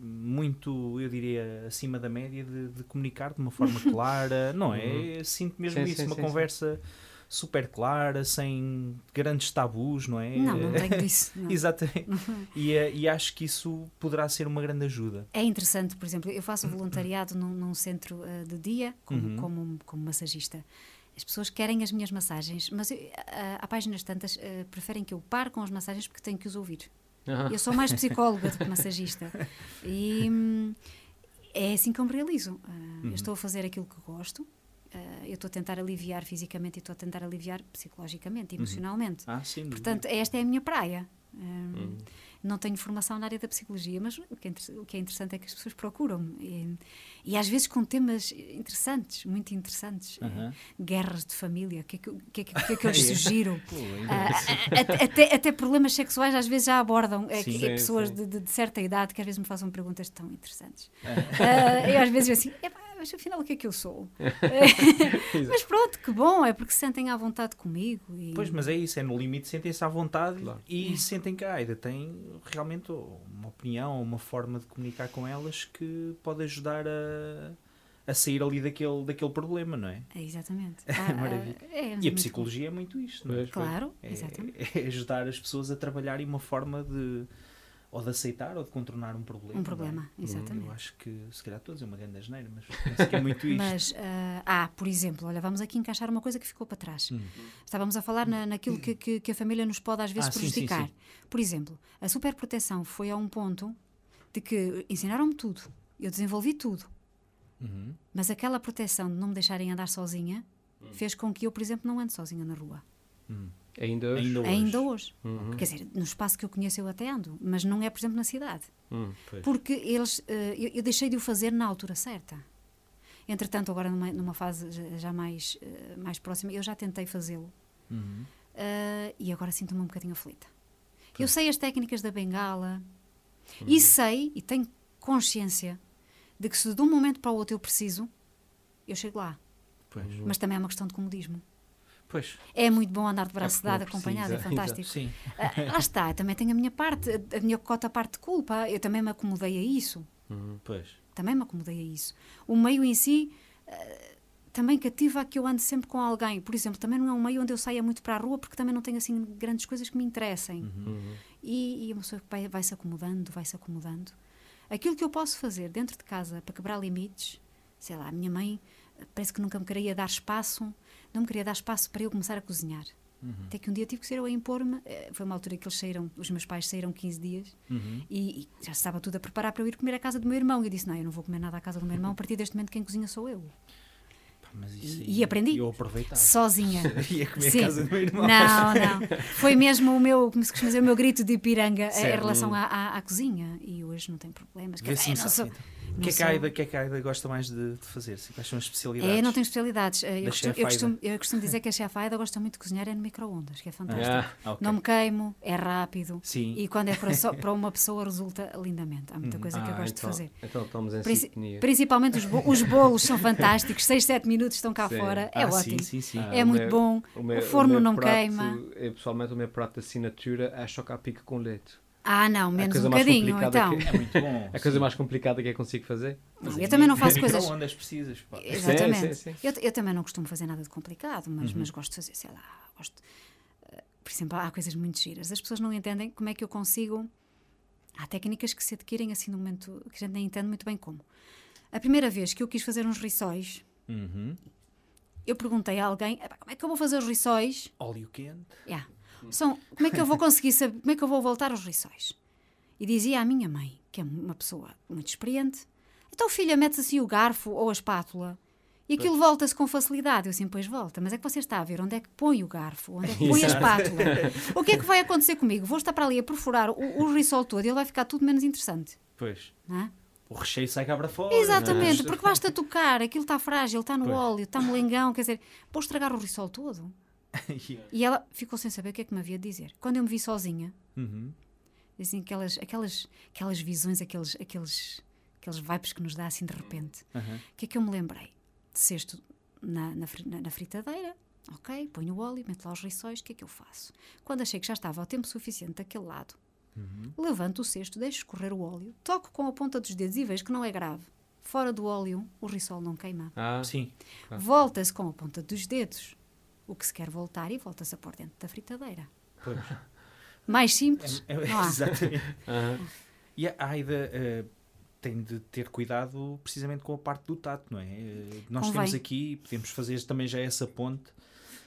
muito, eu diria, acima da média de, de comunicar de uma forma clara, não é? Sinto mesmo Sim, isso, sim, uma sim, conversa super clara, sem grandes tabus, não é? Não, não tenho disso. não. Exatamente. E, eh, e acho que isso poderá ser uma grande ajuda. É interessante, por exemplo, eu faço voluntariado num, num centro eh, de dia como, Uhum. como, como massagista. As pessoas querem as minhas massagens, mas eu, ah, há páginas tantas eh, preferem que eu pare com as massagens porque tenho que os ouvir. Ah. Eu sou mais psicóloga do que massagista. E hum, é assim que eu me realizo. Ah, Eu estou a fazer aquilo que gosto, ah, eu estou a tentar aliviar fisicamente e estou a tentar aliviar psicologicamente, emocionalmente. Ah, sim. Portanto, esta é a minha praia. Hum, Não tenho formação na área da psicologia, mas o que é, o que é interessante é que as pessoas procuram. E, e às vezes com temas interessantes, muito interessantes. Aham. Guerras de família, o que é que, que, é que, é que eu lhes É. sugiro? Pô, a- até, até problemas sexuais às vezes já abordam é, Sim. Sim, pessoas de, de- certa idade que às vezes me fazem perguntas tão interessantes. É. Eu às vezes eu assim, "Epá, mas afinal o que é que eu sou? mas pronto, que bom, é porque se sentem à vontade comigo. E... Pois, mas é isso, é no limite, sentem-se à vontade Claro. e É. sentem que a Aida tem realmente uma opinião, uma forma de comunicar com elas que pode ajudar a, a sair ali daquele, daquele problema, não é? É, exatamente. Maravilha. Ah, é, mas E é a muito psicologia é muito isto, não é? Claro, É, exatamente. é ajudar as pessoas a trabalharem uma forma de ou de aceitar ou de contornar um problema. Um problema, não é? exatamente. Eu acho que, se calhar, a dizer uma grande asneira, mas penso que é muito isto. Mas, ah, ah, por exemplo, olha, vamos aqui encaixar uma coisa que ficou para trás. Hum. Estávamos a falar na, naquilo que, que, que a família nos pode às vezes Ah, sim, sim, prejudicar. sim. Por exemplo, a superproteção foi a um ponto de que ensinaram-me tudo, eu desenvolvi tudo, Uhum. mas aquela proteção de não me deixarem andar sozinha fez com que eu, por exemplo, não ande sozinha na rua. Ainda hoje? Ainda hoje. Ainda hoje. Uhum. Quer dizer, no espaço que eu conheço eu até ando, mas não é, por exemplo, na cidade. Hum. Pois. Porque eles, eh, eu, eu deixei de o fazer na altura certa. Entretanto, agora numa, numa fase já- mais, eh, mais próxima, eu já tentei fazê-lo Uhum. eh, e agora sinto-me um bocadinho aflita. Eu sei as técnicas da bengala Uhum. e sei e tenho consciência de que se de um momento para o outro eu preciso, eu chego lá. Pois. Mas também é uma questão de comodismo. Pois. É muito bom andar de braço porque não dado, acompanhado, é precisa, fantástico. Sim. Ah, lá está, eu também tenho a minha parte, a- minha cota parte de culpa, eu também me acomodei a isso. Uhum. Pois. Também me acomodei a isso. O meio em si eh, também cativa a que eu ande sempre com alguém. Por exemplo, também não é um meio onde eu saia muito para a rua porque também não tenho assim grandes coisas que me interessem. Uhum. E, e a pessoa vai- vai-se acomodando, vai-se acomodando. Aquilo que eu posso fazer dentro de casa para quebrar limites, sei lá, a minha mãe eh, parece que nunca me queria dar espaço, não me queria dar espaço para eu começar a cozinhar. Até que um dia tive que ser eu a impor-me. eh, Foi uma altura que eles saíram, os meus pais saíram 15 dias Uhum. e, e já estava tudo a preparar para eu ir comer à casa do meu irmão. E eu disse: Não, eu não vou comer nada à casa do meu irmão. A partir deste momento, quem cozinha sou eu. E- e aprendi. Eu aproveitava. Sozinha. Ia comer Sim. a casa do meu irmão. Não, não. Foi mesmo o meu, como se costuma dizer, o meu grito de Ipiranga eh, em relação à, à, à cozinha. E hoje não tem problemas. Vê-se não sou-. O que é que a Aida, o que é que a Aida gosta mais de, de fazer? Quais são as especialidades? É, não tem especialidades. Eh, Eu costumo, eu, costumo, eu costumo dizer que a chefe Aida gosta muito de cozinhar é no micro-ondas, que é fantástico. Ah, Ah, ok. Não me queimo, é rápido. Sim. E quando é para, só- para uma pessoa resulta lindamente. Há muita coisa que eu ah, gosto então, de fazer. Então estamos em Princi- sintonia. Principalmente os, bo- os bolos são fantásticos, 6, 7 minutos estão cá Sim. fora, é Ah, ótimo. Sim, sim, sim. É o muito meu- bom, meu- o forno meu não prato- queima. eu, pessoalmente, o meu prato de assinatura é chocar-pique com leite. Ah, não, menos um bocadinho, então. que- É muito bom. A coisa mais complicada que eu consigo fazer. Não, eu também não faço coisas. Micro-ondas precisas. pá. Exatamente. sim, sim. Eu, eu também não costumo fazer nada de complicado, mas, mas gosto de fazer, sei lá, gosto. eh, Por exemplo, há coisas muito giras. As pessoas não entendem como é que eu consigo. Há técnicas que se adquirem assim no momento que a gente nem entende muito bem como. A primeira vez que eu quis fazer uns rissóis, Uhum. eu perguntei a alguém: "Epá, como é que eu vou fazer os rissóis? Óleo quente. Yeah. São, como é que eu vou conseguir saber, como é que eu vou voltar aos rissóis? E dizia à minha mãe, que é uma pessoa muito experiente, então filha, metes assim o garfo ou a espátula e aquilo volta-se com facilidade. Eu assim, pois volta, mas é que você está a ver onde é que põe o garfo, onde é que põe a espátula. o que é que vai acontecer comigo? Vou estar para ali a perfurar o, o rissol todo e ele vai ficar tudo menos interessante. Pois. É? O recheio sai cá para fora. Exatamente, mas- porque basta tocar, aquilo está frágil, está no Pois. óleo, está molengão, quer dizer, vou estragar o rissol todo. E ela ficou sem saber o que é que me havia de dizer. Quando eu me vi sozinha, Uhum. assim, aquelas, aquelas, aquelas visões, aqueles, aqueles, aqueles vibes que nos dá assim de repente. Uhum. O que é que eu me lembrei? De cesto na, na, na- fritadeira, ok, ponho o óleo, meto lá os rissóis, o que é que eu faço? Quando achei que já estava o tempo suficiente daquele lado, levanto o cesto, deixo escorrer o óleo, toco com a ponta dos dedos e vejo que não é grave. Fora do óleo, o rissol não queima. Ah, Sim. Volta-se com a ponta dos dedos, o que se quer voltar, e volta-se a pôr dentro da fritadeira. Pois. Mais simples, É- há. exatamente. aham. E a Aida eh, tem de ter cuidado precisamente com a parte do tato, não é? Eh, nós Convém. temos aqui, podemos fazer também já essa ponte,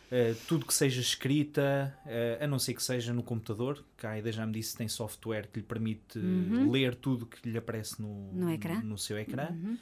eh, tudo que seja escrita, a não ser que seja no computador, que a Aida já me disse que tem software que lhe permite eh, ler tudo que lhe aparece no, Uhum. No ecrã. no seu ecrã Uhum.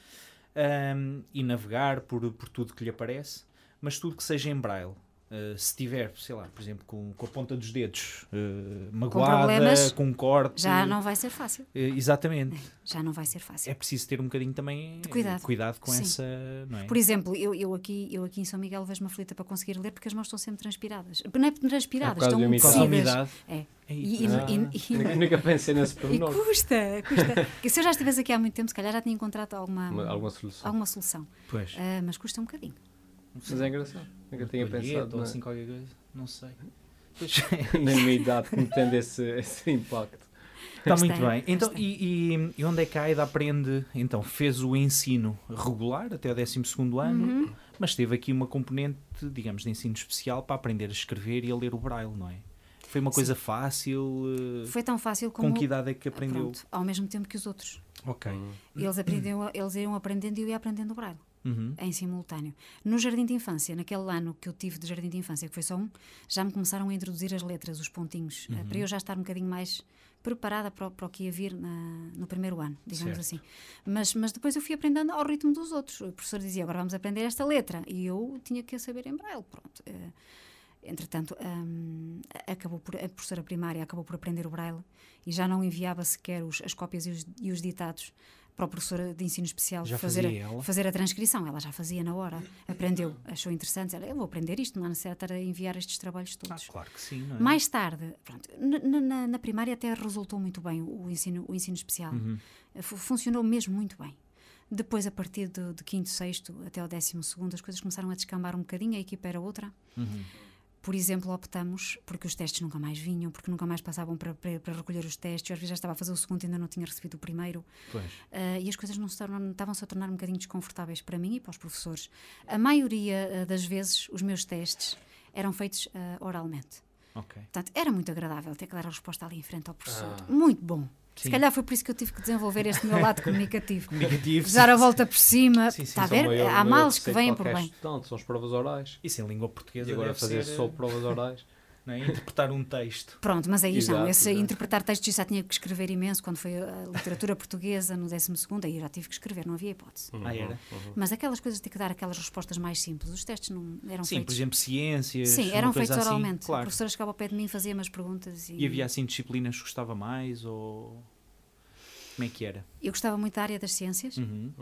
um, e navegar por, por tudo que lhe aparece, mas tudo que seja em braille. Uh, se tiver, sei lá, por exemplo, com, com a ponta dos dedos uh, magoada, problemas, com um corte. Já não vai ser fácil. uh, exatamente. Já não vai ser fácil. É preciso ter um bocadinho também De cuidado. uh, cuidado com Sim. essa. Não é? Por exemplo, eu, eu, aqui, eu aqui em São Miguel vejo-me aflita para conseguir ler porque as mãos estão sempre transpiradas. Não é transpiradas, É estão umedecidas. umidade. É. Ei, E, e- Ah, e- e- nunca- pensei nesse e pormenor. custa, custa. Se eu já estivesse aqui há muito tempo, se calhar já tinha encontrado alguma, Uma- Alguma solução. alguma solução. Pois. Ah, mas custa um bocadinho. Mas é engraçado. Nunca tinha pensado ou na, assim qualquer coisa. Não sei. Na minha idade como tendo esse, esse impacto. Está muito bem. Então, e, e- e onde é que a AIDA aprende? Então, fez o ensino regular até o 12 ano, Uhum. mas teve aqui uma componente, digamos, de ensino especial para aprender a escrever e a ler o braille, não é? Foi uma coisa fácil? eh, Foi tão fácil como. Com que idade é que aprendeu? Pronto, ao mesmo tempo que os outros. Ok. Eles, aprendiam, eles iam aprendendo e eu ia aprendendo o braille. Uhum. em simultâneo. No jardim de infância, naquele ano que eu tive de jardim de infância, que foi só um, já me começaram a introduzir as letras, os pontinhos, eh, para eu já estar um bocadinho mais preparada para, o- para o que ia vir na- no primeiro ano, digamos Certo. assim. Mas, mas depois eu fui aprendendo ao ritmo dos outros. O professor dizia, agora vamos aprender esta letra. E eu tinha que a saber em braille, pronto. Eh, Entretanto, hum, acabou por, a professora primária acabou por aprender o braille e já não enviava sequer os- as cópias e os, e os ditados para a professora de ensino especial Já fazer, a, fazer a transcrição. Ela já fazia na hora, aprendeu, achou interessante. Ela, eu vou aprender isto, não há necessidade de estar a enviar estes trabalhos Ah, todos. claro que sim, é? Mais tarde, pronto, na, na- na primária até resultou muito bem o, o ensino, o ensino especial. Uhum. Fu- Funcionou mesmo muito bem. Depois, a partir do, do quinto, sexto até o décimo segundo, as coisas começaram a descambar um bocadinho, a equipa era outra. Uhum. Por exemplo, optamos, porque os testes nunca mais vinham, porque nunca mais passavam para, para, para recolher os testes, eu às vezes já estava a fazer o segundo e ainda não tinha recebido o primeiro, Pois. ah, e as coisas não se tornam- estavam-se a tornar um bocadinho desconfortáveis para mim e para os professores. A maioria ah, das vezes, os meus testes eram feitos ah, oralmente. Ok. Portanto, era muito agradável ter que dar a resposta ali em frente ao professor. Ah. Muito bom. Sim. Se calhar foi por isso que eu tive que desenvolver este meu lado comunicativo. Comunicativo. Dar a volta por cima. Sim, sim, Está a ver? maior- Há males que vêm por bem. estudante, são as provas orais. Isso em língua portuguesa E agora fazer ser, só eh, provas orais. não é? interpretar um texto. Pronto, mas aí não. Exato, Esse exato. interpretar textos já tinha que escrever imenso quando foi a literatura portuguesa no 12 aí eu já tive que escrever, não havia hipótese. Ah, era? Mas aquelas coisas de ter que dar aquelas respostas mais simples, os testes não eram Sim, feitos. por exemplo, ciências. Sim, eram feitos assim, oralmente. A Claro. professora chegava ao pé de mim, fazia umas perguntas e, E havia assim disciplinas que gostava mais ou como é que era? eu gostava muito da área das ciências, Uhum.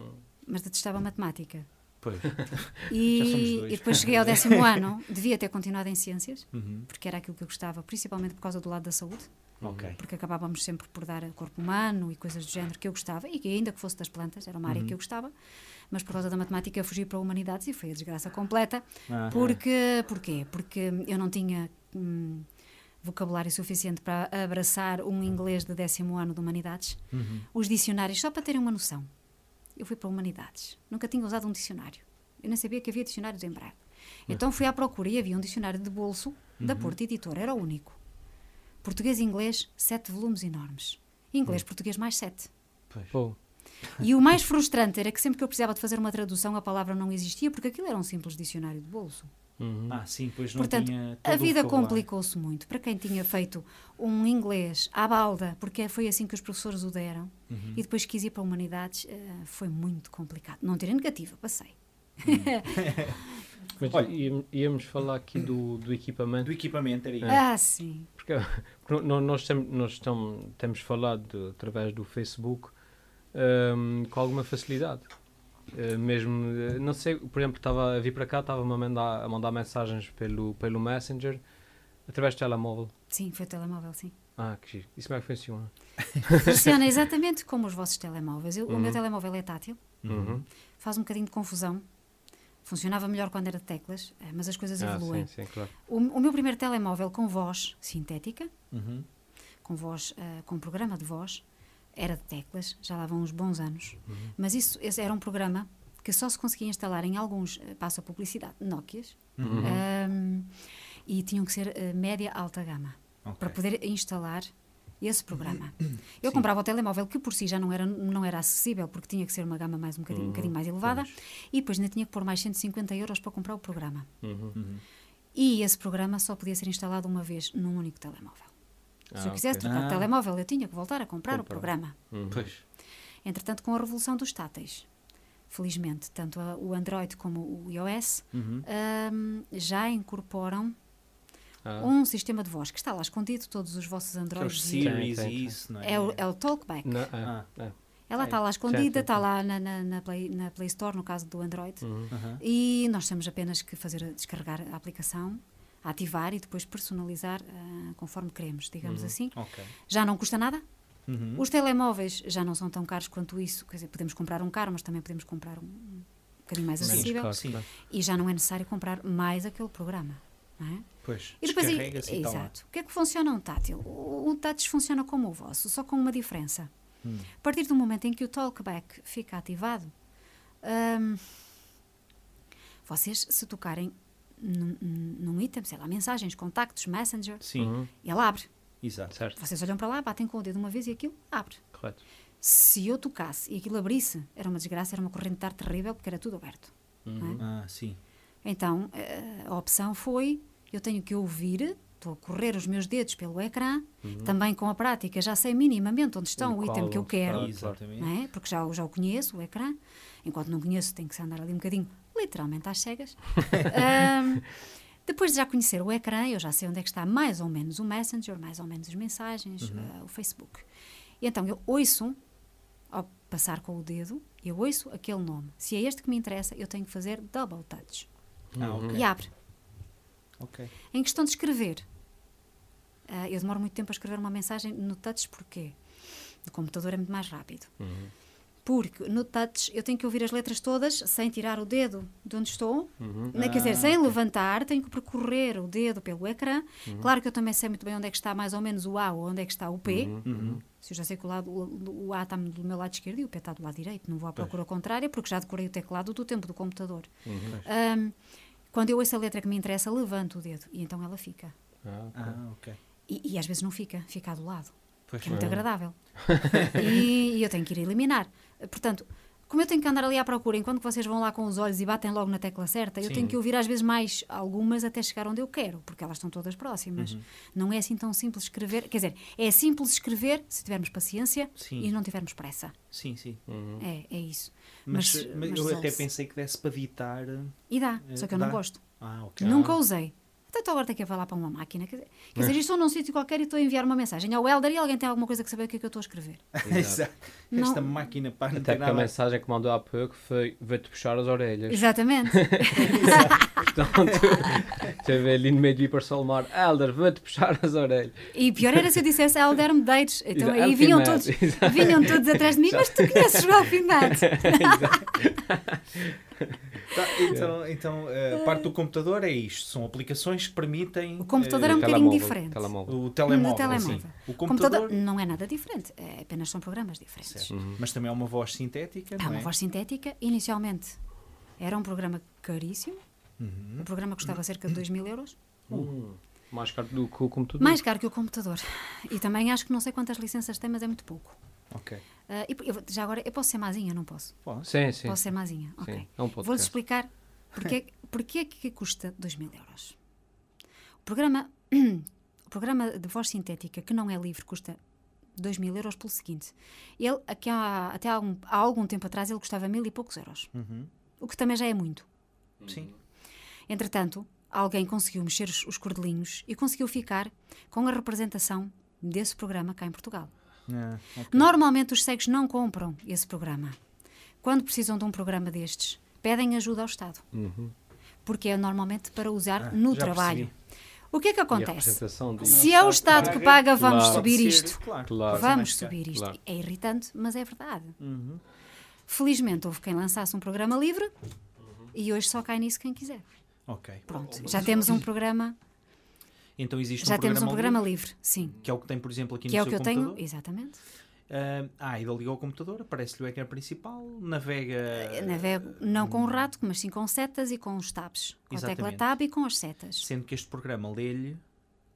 mas detestava matemática. Pois. E, e depois cheguei ao décimo ano, devia ter continuado em ciências, Uhum. porque era aquilo que eu gostava, principalmente por causa do lado da saúde, Ok. porque acabávamos sempre por dar corpo humano e coisas do género que eu gostava, e que ainda que fosse das plantas, era uma área Uhum. que eu gostava, mas por causa da matemática eu fugi para humanidades e foi a desgraça completa. Ah, Porque, porquê? Porque eu não tinha hum, vocabulário suficiente para abraçar um inglês de décimo ano de humanidades. uhum. Os dicionários, só para terem uma noção, eu fui para humanidades, nunca tinha usado um dicionário. Eu nem sabia que havia dicionários em breve. Então fui à procura e havia um dicionário de bolso da Porto Editora, era o único. Português e inglês, sete volumes enormes. Inglês, português, mais sete. Pois. E o mais frustrante era que sempre que eu precisava de fazer uma tradução, a palavra não existia, porque aquilo era um simples dicionário de bolso. Uhum. Ah, sim, pois não Portanto, tinha a vida complicou-se muito. Para quem tinha feito um inglês à balda, porque foi assim que os professores o deram, Uhum. e depois quis ir para humanidades, eh, foi muito complicado. Não tirei negativa, passei. Mas Olha- íamos- íamos falar aqui do, do equipamento. Do equipamento era isso. Ah, sim. Porque, porque nós, tem- nós tam- temos falado de- através do Facebook hum, com alguma facilidade. Eh, mesmo, eh, não sei, por exemplo, estava a vir para cá, estava-me a mandar, a mandar mensagens pelo, pelo Messenger através do telemóvel. Sim, foi o telemóvel, sim. Ah, que giro. Isso como é que funciona? Funciona exatamente como os vossos telemóveis. Eu- O meu Uhum. telemóvel é tátil, Uhum. faz um bocadinho de confusão. Funcionava melhor quando era de teclas, eh, mas as coisas Ah, evoluem. sim, sim, claro. O, o meu primeiro telemóvel com voz sintética, Uhum. com voz, eh, com programa de voz, era de teclas, já lá vão uns bons anos. Uhum. Mas isso esse era um programa que só se conseguia instalar em alguns, eh, passa a publicidade, Nokias, Uhum. ahm, e tinham que ser eh, média alta gama, Ok. para poder instalar esse programa. Eu comprava o telemóvel que por si já não era, não era acessível, porque tinha que ser uma gama mais um bocadinho, um bocadinho mais elevada, e depois ainda tinha que pôr mais 150 euros para comprar o programa. Uhum. Uhum. E esse programa só podia ser instalado uma vez num único telemóvel. Se eu Ah, quisesse ok. trocar Ah. de telemóvel, eu tinha que voltar a comprar o programa. Uhum. Pois. Entretanto, com a revolução dos táteis, felizmente, tanto a- o Android como o iOS Uhum. ahm, já incorporam Ah, um sistema de voz que está lá escondido, todos os vossos é os Androids. e- Series e isso, não é? é, o, é o Talkback. não, Ah. é, é. Ela é. está lá escondida, está lá na, na, na Play, na Play Store, no caso do Android. Uhum. Aham. E nós temos apenas que fazer descarregar a aplicação, ativar e depois personalizar ah, conforme queremos, digamos Uhum. assim. Ok. Já não custa nada. Uhum. Os telemóveis já não são tão caros quanto isso. Quer dizer, podemos comprar um caro, mas também podemos comprar um, um bocadinho mais Menos acessível. caro, claro. E já não é necessário comprar mais aquele programa. É? Pois. E depois, e tá exato. O que é que funciona um tátil? O, touch funciona como o vosso, só com uma diferença. Hum. A partir do momento em que o talkback fica ativado, hum, vocês, se tocarem num, num item, sei lá, mensagens, contactos, messenger, Sim, Uhum. ele abre. exato. Certo, Vocês olham para lá, batem com o dedo uma vez e aquilo abre. correto. Se eu tocasse e aquilo abrisse, era uma desgraça, era uma corrente de ar terrível, porque era tudo aberto. não é? Ah, sim. Então, eh, a opção foi: eu tenho que ouvir, estou a correr os meus dedos pelo ecrã, também com a prática já sei minimamente onde está O o, item que eu quero, está. Exatamente. é? porque já, o- já o conheço, o ecrã. Enquanto não conheço, tenho que se andar ali um bocadinho, literalmente às cegas. Ahm, depois de já conhecer o ecrã, eu já sei onde é que está mais ou menos o Messenger, mais ou menos as mensagens, ah, o Facebook. E então eu ouço, ao passar com o dedo, eu ouço aquele nome. Se é este que me interessa, eu tenho que fazer double touch. Ah. E abre. Ok. Em questão de escrever, ah, eu demoro muito tempo a escrever uma mensagem no touch, porquê? No computador é muito mais rápido. Uhum. Porque no touch eu tenho que ouvir as letras todas sem tirar o dedo de onde estou. Uhum. Não, quer dizer, Ah, sem ok. levantar, tenho que percorrer o dedo pelo ecrã. Claro que eu também sei muito bem onde é que está mais ou menos o A ou onde é que está o P. Uhum. Se eu já sei que o, lado, o, o A está do meu lado esquerdo e o P está do lado direito, não vou à procura contrária porque já decorei o teclado do tempo do computador. Uhum. Ahm, quando eu ouço a letra que me interessa, levanto o dedo e então ela fica. Ah, ok. Ah, ok. E, e às vezes não fica, fica do lado, Pois. que é muito agradável. e, e eu tenho que ir eliminar. Portanto, como eu tenho que andar ali à procura, enquanto que vocês vão lá com os olhos e batem logo na tecla certa, eu Sim. tenho que ouvir às vezes mais algumas até chegar onde eu quero, porque elas estão todas próximas. Uhum. Não é assim tão simples escrever. Quer dizer, é simples escrever se tivermos paciência Sim. e não tivermos pressa. Sim, sim. É, é isso. Mas, Mas- mas eu até pensei que desse para ditar. E dá, Eh, só que eu não dá? gosto. Ah, ok. Nunca usei. Estou agora tenho que falar para uma máquina. Quer dizer, quer dizer, estou num sítio qualquer e estou a enviar uma mensagem ao Helder e alguém tem alguma coisa que saber o que é que eu estou a escrever. Exato. Não- Esta máquina para Até que a nada. mensagem que mandou há pouco foi vai-te puxar as orelhas. Exatamente. Portanto, você vê ali no meio de ir para Solmar, Elder, vai-te puxar as orelhas. E pior era se eu dissesse Helder Medeiros. Então Exato, aí vinham todos, exato. vinham todos atrás de mim, mas tu conheces o Elfimete. Tá, então, então eh, a parte do computador é isto: são aplicações que permitem. O computador eh, é um bocadinho diferente. telemóvel. o telemóvel. No telemóvel. sim. O O computador. computador não é nada diferente, é, apenas são programas diferentes. Certo. Mas também é uma voz sintética, É não uma é? voz sintética. Inicialmente era um programa caríssimo. Uhum. O programa custava cerca de 2 mil euros. Hum, mais caro do que o computador. Mais caro que o computador. E também acho que não sei quantas licenças tem, mas é muito pouco. Ok. Ah, e eu- já agora, eu posso ser mazinha, não posso? Posso? Sim, sim. Posso ser mazinha, sim. ok. É um Vou-lhes explicar porque, porque é que custa 2 mil euros. O programa, o programa de voz sintética, que não é livre, custa 2 mil euros pelo seguinte. Ele, aqui há, até há, algum, há algum tempo atrás, ele custava mil e poucos euros. Uhum. O que também já é muito. Sim. Entretanto, alguém conseguiu mexer os, os cordelinhos e conseguiu ficar com a representação desse programa cá em Portugal. Ah, ok. Normalmente os cegos não compram esse programa. Quando precisam de um programa destes, pedem ajuda ao Estado. Uhum. Porque é normalmente para usar Ah, no trabalho. percebi. O que é que acontece? Se é o Estado que paga, vamos Claro. subir isto. Claro. Claro. Vamos subir isto. Claro. É irritante, mas é verdade. Uhum. Felizmente houve quem lançasse um programa livre e hoje só cai nisso quem quiser. Ok. Pronto, já temos um programa, Então existe já um temos um programa livre, livre, sim. que é o que tem, por exemplo, aqui Que é no o seu que eu tenho, computador. exatamente. Ah, ah, ainda liga ao computador, aparece-lhe o ecrã principal, navega. Navego não com o rato, mas sim com setas e com os tabs. Com a tecla Exatamente. tab e com as setas. Sendo que este programa lê-lhe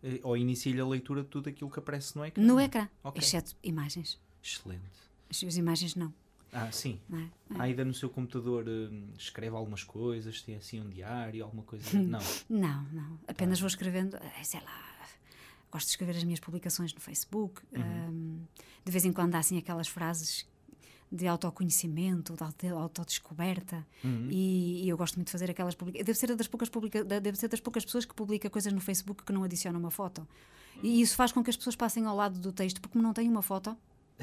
eh, ou inicia-lhe a leitura de tudo aquilo que aparece no ecrã. No ecrã, Ok. exceto imagens. Excelente. As imagens não. Ah, sim. não é? Ah, Ainda no seu computador eh, escreve algumas coisas, tem assim um diário, alguma coisa. Não. Não, não. Apenas vou escrevendo, eh, sei lá. Gosto de escrever as minhas publicações no Facebook. hum, de vez em quando há assim aquelas frases de autoconhecimento, de auto- autodescoberta. E, e eu gosto muito de fazer aquelas publicações. Deve ser das poucas publica deve ser das poucas pessoas que publica coisas no Facebook que não adicionam uma foto. E isso faz com que as pessoas passem ao lado do texto, porque não têm uma foto,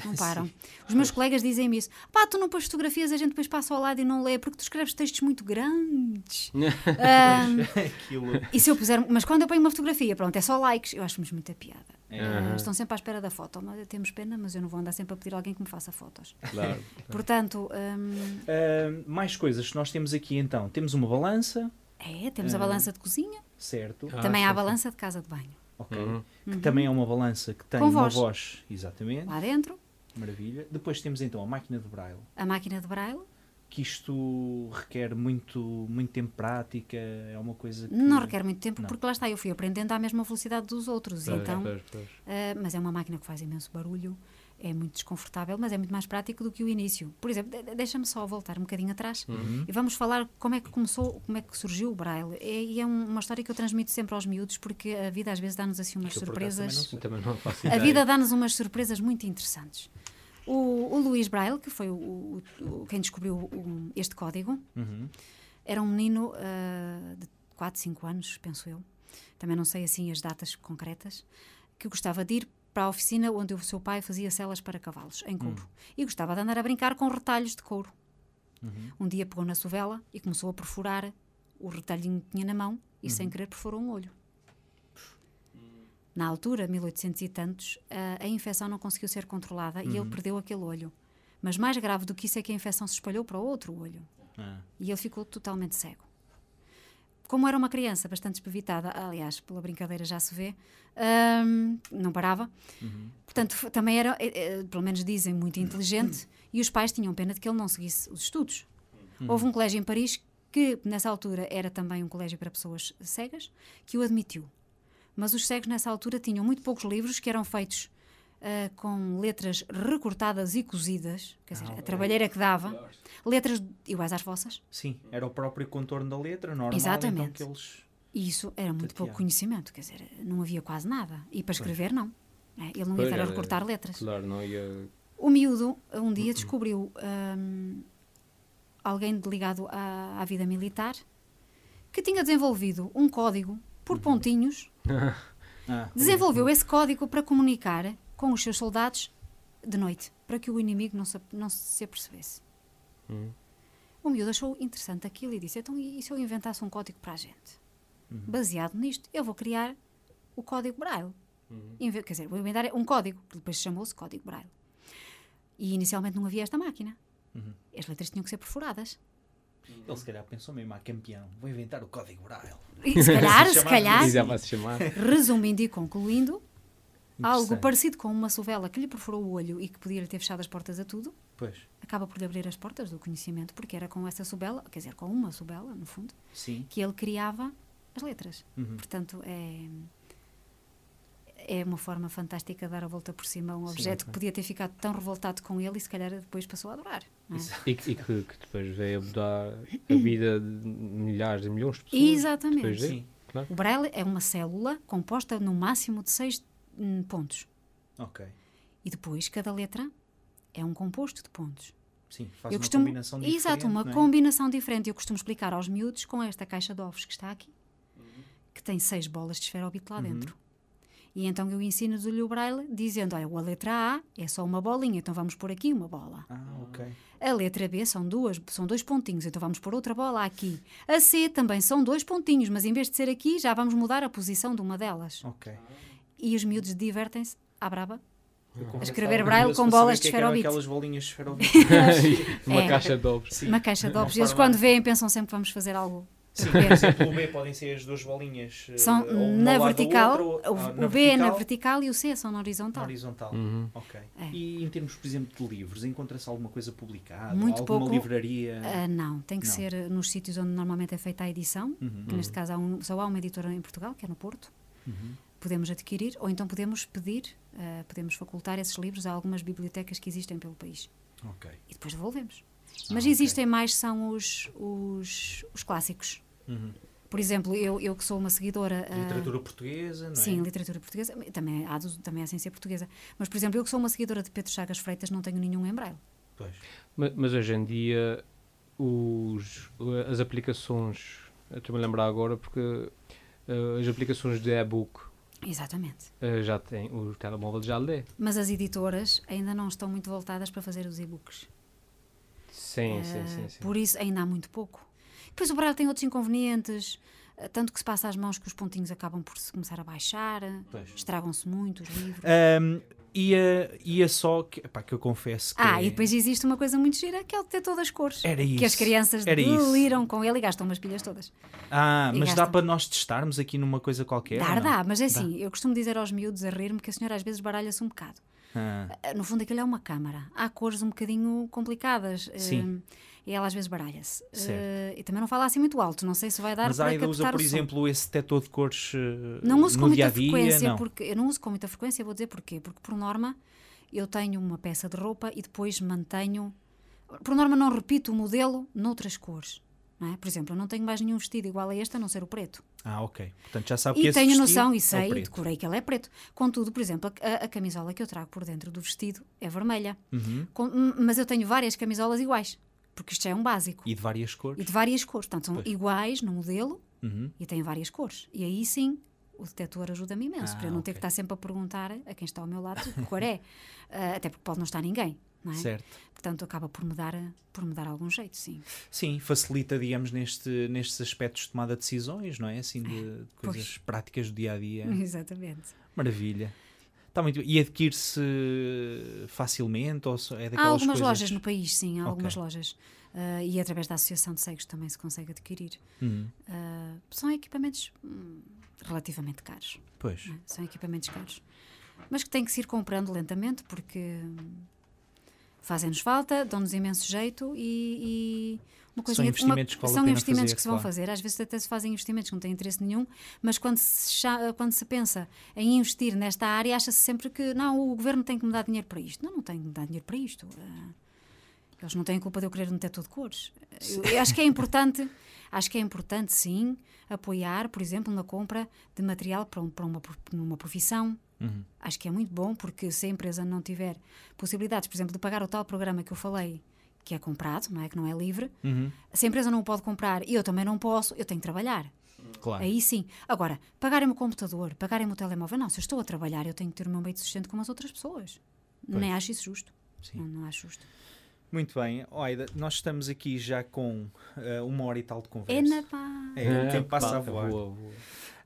não param. Os meus colegas dizem-me isso. Pá, tu não pões fotografias, a gente depois passa ao lado e não lê, porque tu escreves textos muito grandes. Ahm, Aquilo. e se eu puser. Mas quando eu ponho uma fotografia, pronto, é só likes. Eu acho-nos muita piada. É. Ah, estão sempre à espera da foto. Mas temos pena, mas eu não vou andar sempre a pedir a alguém que me faça fotos. Claro. Portanto, hum, Ah, mais coisas que nós temos aqui então. Temos uma balança, é, temos a balança de cozinha, certo? Ah, também há a sim, sim. balança de casa de banho. Ok. Uhum. Que também é uma balança que tem Com uma voz. voz. Exatamente. Lá dentro, Maravilha. Depois temos então a máquina de braille. a máquina de braille. Que isto requer muito, muito tempo de prática, é uma coisa que... Não requer muito tempo, Não. porque lá está, eu fui aprendendo à mesma velocidade dos outros. Pois, então, pois, pois. ah, mas é uma máquina que faz imenso barulho, é muito desconfortável, mas é muito mais prático do que o início. Por exemplo, de- de- deixa-me só voltar um bocadinho atrás Uhum. e vamos falar como é que começou, como é que surgiu o Braille. É, e é um- uma história que eu transmito sempre aos miúdos, porque a vida às vezes dá-nos assim umas eu, surpresas. também Também não A vida dá-nos umas surpresas muito interessantes. O, o Luís Braille, que foi o, o- quem descobriu o- este código, Uhum. era um menino ah, de 4, 5 anos, penso eu. Também não sei assim as datas concretas. Que gostava de ir para a oficina onde o seu pai fazia celas para cavalos, em couro. E gostava de andar a brincar com retalhos de couro. Um dia pegou na sovela e começou a perfurar o retalhinho que tinha na mão e sem querer perfurou um olho. Na altura, 1800 e tantos, a, a infecção não conseguiu ser controlada e ele perdeu aquele olho. Mas mais grave do que isso é que a infecção se espalhou para outro olho Ah, e ele ficou totalmente cego. Como era uma criança bastante espevitada, aliás, pela brincadeira já se vê, hum, não parava. Portanto, f- também era, eh, eh, pelo menos dizem, muito inteligente e os pais tinham pena de que ele não seguisse os estudos. Houve um colégio em Paris que, nessa altura, era também um colégio para pessoas cegas, que o admitiu. Mas os cegos, nessa altura, tinham muito poucos livros que eram feitos ah, com letras recortadas e cozidas, quer dizer, Ah, a trabalheira que dava, letras iguais às vossas. Sim, era o próprio contorno da letra, normal. Exatamente. Então que eles... E isso era muito pouco conhecimento, quer dizer, não havia quase nada. E para escrever, não. É, ele não ia estar a era- recortar letras. Claro, não ia. O miúdo, um dia, descobriu hum, alguém ligado à, à vida militar que tinha desenvolvido um código por pontinhos. Ah, Desenvolveu esse código para comunicar com os seus soldados de noite, para que o inimigo não se, não se apercebesse. Hum. O miúdo achou interessante aquilo e disse: Então, e se eu inventasse um código para a gente? Baseado nisto, eu vou criar o código Braille. Inve- Quer dizer, vou inventar um código, que depois chamou-se Código Braille. E inicialmente não havia esta máquina. As letras tinham que ser perfuradas. Ele se calhar pensou mesmo, ah, campeão, vou inventar o código Braille. E se calhar, se calhar, se chamar. resumindo e concluindo, algo parecido com uma sovela que lhe perfurou o olho e que podia ter fechado as portas a tudo, Pois, acaba por lhe abrir as portas do conhecimento, porque era com essa sobela, quer dizer, com uma sobela, no fundo, sim. que ele criava as letras. Uhum. Portanto, é, é uma forma fantástica de dar a volta por cima a um Sim, objeto ok. que podia ter ficado tão revoltado com ele e se calhar depois passou a adorar. é? E, que- e que, que depois veio a mudar a vida de milhares de milhões de pessoas. Exatamente. Claro. O braille é uma célula composta no máximo de seis pontos. ok. E depois cada letra é um composto de pontos. Sim, faz eu uma costumo, combinação diferente. Exato, uma é? combinação diferente. Eu costumo explicar aos miúdos com esta caixa de ovos que está aqui, que tem seis bolas de esferobito Uhum. lá dentro. E então eu ensino-lhe o braille dizendo: olha, a letra A é só uma bolinha, então vamos pôr aqui uma bola. Ah, ok. A letra B são duas, são dois pontinhos, então vamos pôr outra bola aqui. A C também são dois pontinhos, mas em vez de ser aqui, já vamos mudar a posição de uma delas. Ok. E os miúdos divertem-se à braba. Confesso escrever braille com bolas de é esferovite. Aquelas bolinhas de esferovite. Uma É. caixa de ovos. Sim. Uma caixa de ovos. Eles quando veem pensam sempre que vamos fazer algo. Sim, o B podem ser as duas bolinhas. eh, São uma na vertical, outra, ou- o, ah, o B é na vertical, e o C são na na horizontal. horizontal. Uhum. Ok. É. E em termos, por exemplo, de livros, encontra-se alguma coisa publicada? Muito alguma pouco. livraria? Ah, não, tem que Não. ser nos sítios onde normalmente é feita a edição, Uhum. que neste caso há um- só há uma editora em Portugal, que é no Porto. Uhum. Podemos adquirir ou então podemos pedir, ah, podemos facultar esses livros a algumas bibliotecas que existem pelo país. Ok. E depois devolvemos. Ah, Mas existem mais, são os, os, os clássicos. Uhum. Por exemplo, eu, eu que sou uma seguidora. ah, Literatura portuguesa, não é? Sim, literatura portuguesa, também há, do- também há ciência portuguesa. Mas, por exemplo, eu que sou uma seguidora de Pedro Chagas Freitas, não tenho nenhum em braille. Pois. Ma- Mas, hoje em dia, os, as aplicações. Estou-me a lembrar agora porque eh, as aplicações de e-book Exatamente. eh, já têm. O telemóvel já lê. Mas as editoras ainda não estão muito voltadas para fazer os e-books. Sim, Ah, sim, sim. sim. Por isso ainda há muito pouco. Depois o braille tem outros inconvenientes, ah, tanto que se passa às mãos que os pontinhos acabam por se começar a baixar, estragam-se muito os livros. Ahm, ia, ia só que, pá, que eu confesso que. Ah, é- e depois existe uma coisa muito gira que é o detector das cores. Era isso. Que as crianças era isso. deliram com ele e gastam umas pilhas todas. Ah, E mas dá gastam. para nós testarmos aqui numa coisa qualquer? não? dá, mas é assim, eu costumo dizer aos miúdos a rir-me que a senhora às vezes baralha-se um bocado. Ah, Ah, No fundo, aquilo é uma câmara. Há cores um bocadinho complicadas. Sim. ah, e ela às vezes baralha-se. Ah, e também não fala assim muito alto. Não sei se vai dar mas para a Aida usa, por exemplo, esse detector de cores eh, Não uso com muita frequência, não. porque eu não uso com muita frequência, vou dizer porquê. Porque por norma eu tenho uma peça de roupa e depois mantenho. Por norma não repito o modelo noutras cores. É? Por exemplo, eu não tenho mais nenhum vestido igual a este, a não ser o preto. Ah, ok. Portanto, já sabe que E esse tenho noção é e o sei, preto. decorei que ele é preto. Contudo, por exemplo, a, a camisola que eu trago por dentro do vestido é vermelha. Uhum. Com- m- mas eu tenho várias camisolas iguais, porque isto já é um básico. E de várias cores. E de várias cores. Portanto, são Pois. iguais no modelo Uhum. e têm várias cores. E aí sim, o detector ajuda-me imenso, Ah, para eu não ter ok. que estar sempre a perguntar a quem está ao meu lado que cor é. Ah, até porque pode não estar ninguém. É? Certo. Portanto, acaba por me, dar, por me dar algum jeito, sim. Sim, facilita, digamos, neste, nestes aspectos de tomada de decisões, não é? Assim, de, de coisas pois. práticas do dia a dia. Exatamente. Maravilha. Está muito E adquire-se facilmente? Ou é Há algumas coisas... lojas no país, sim, há Ok. algumas lojas. Ah, e através da Associação de Cegos também se consegue adquirir. Uhum. Ah, são equipamentos hum, relativamente caros. Pois. não é? São equipamentos caros. Mas que tem que se ir comprando lentamente porque hum, fazem-nos falta, dão-nos imenso jeito e, e uma São coisinha- investimentos que vale a são investimentos fazer, que se vão claro. fazer. Às vezes até se fazem investimentos que não têm interesse nenhum, mas quando se, quando se pensa em investir nesta área, acha-se sempre que não, o governo tem que me dar dinheiro para isto. Não, não tem que me dar dinheiro para isto. Ah, Eles não têm culpa de eu querer um teto de cores. Eu, acho que é importante, acho que é importante sim apoiar, por exemplo, na compra de material para, um- para uma, numa profissão. Uhum. Acho que é muito bom porque se a empresa não tiver possibilidades, por exemplo, de pagar o tal programa que eu falei, que é comprado, não é que não é livre, Uhum. se a empresa não o pode comprar e eu também não posso, eu tenho que trabalhar. Claro. Aí sim. Agora, pagarem-me o computador, pagarem-me o telemóvel, não, se eu estou a trabalhar, eu tenho que ter o meu meio de sustento como as outras pessoas. Nem acho isso justo. Sim. Não, não acho justo. Muito bem. Aida, nós estamos aqui já com eh, uma hora e tal de É conversa. na pá. É, o tempo pá, passa a voar. voa, voa.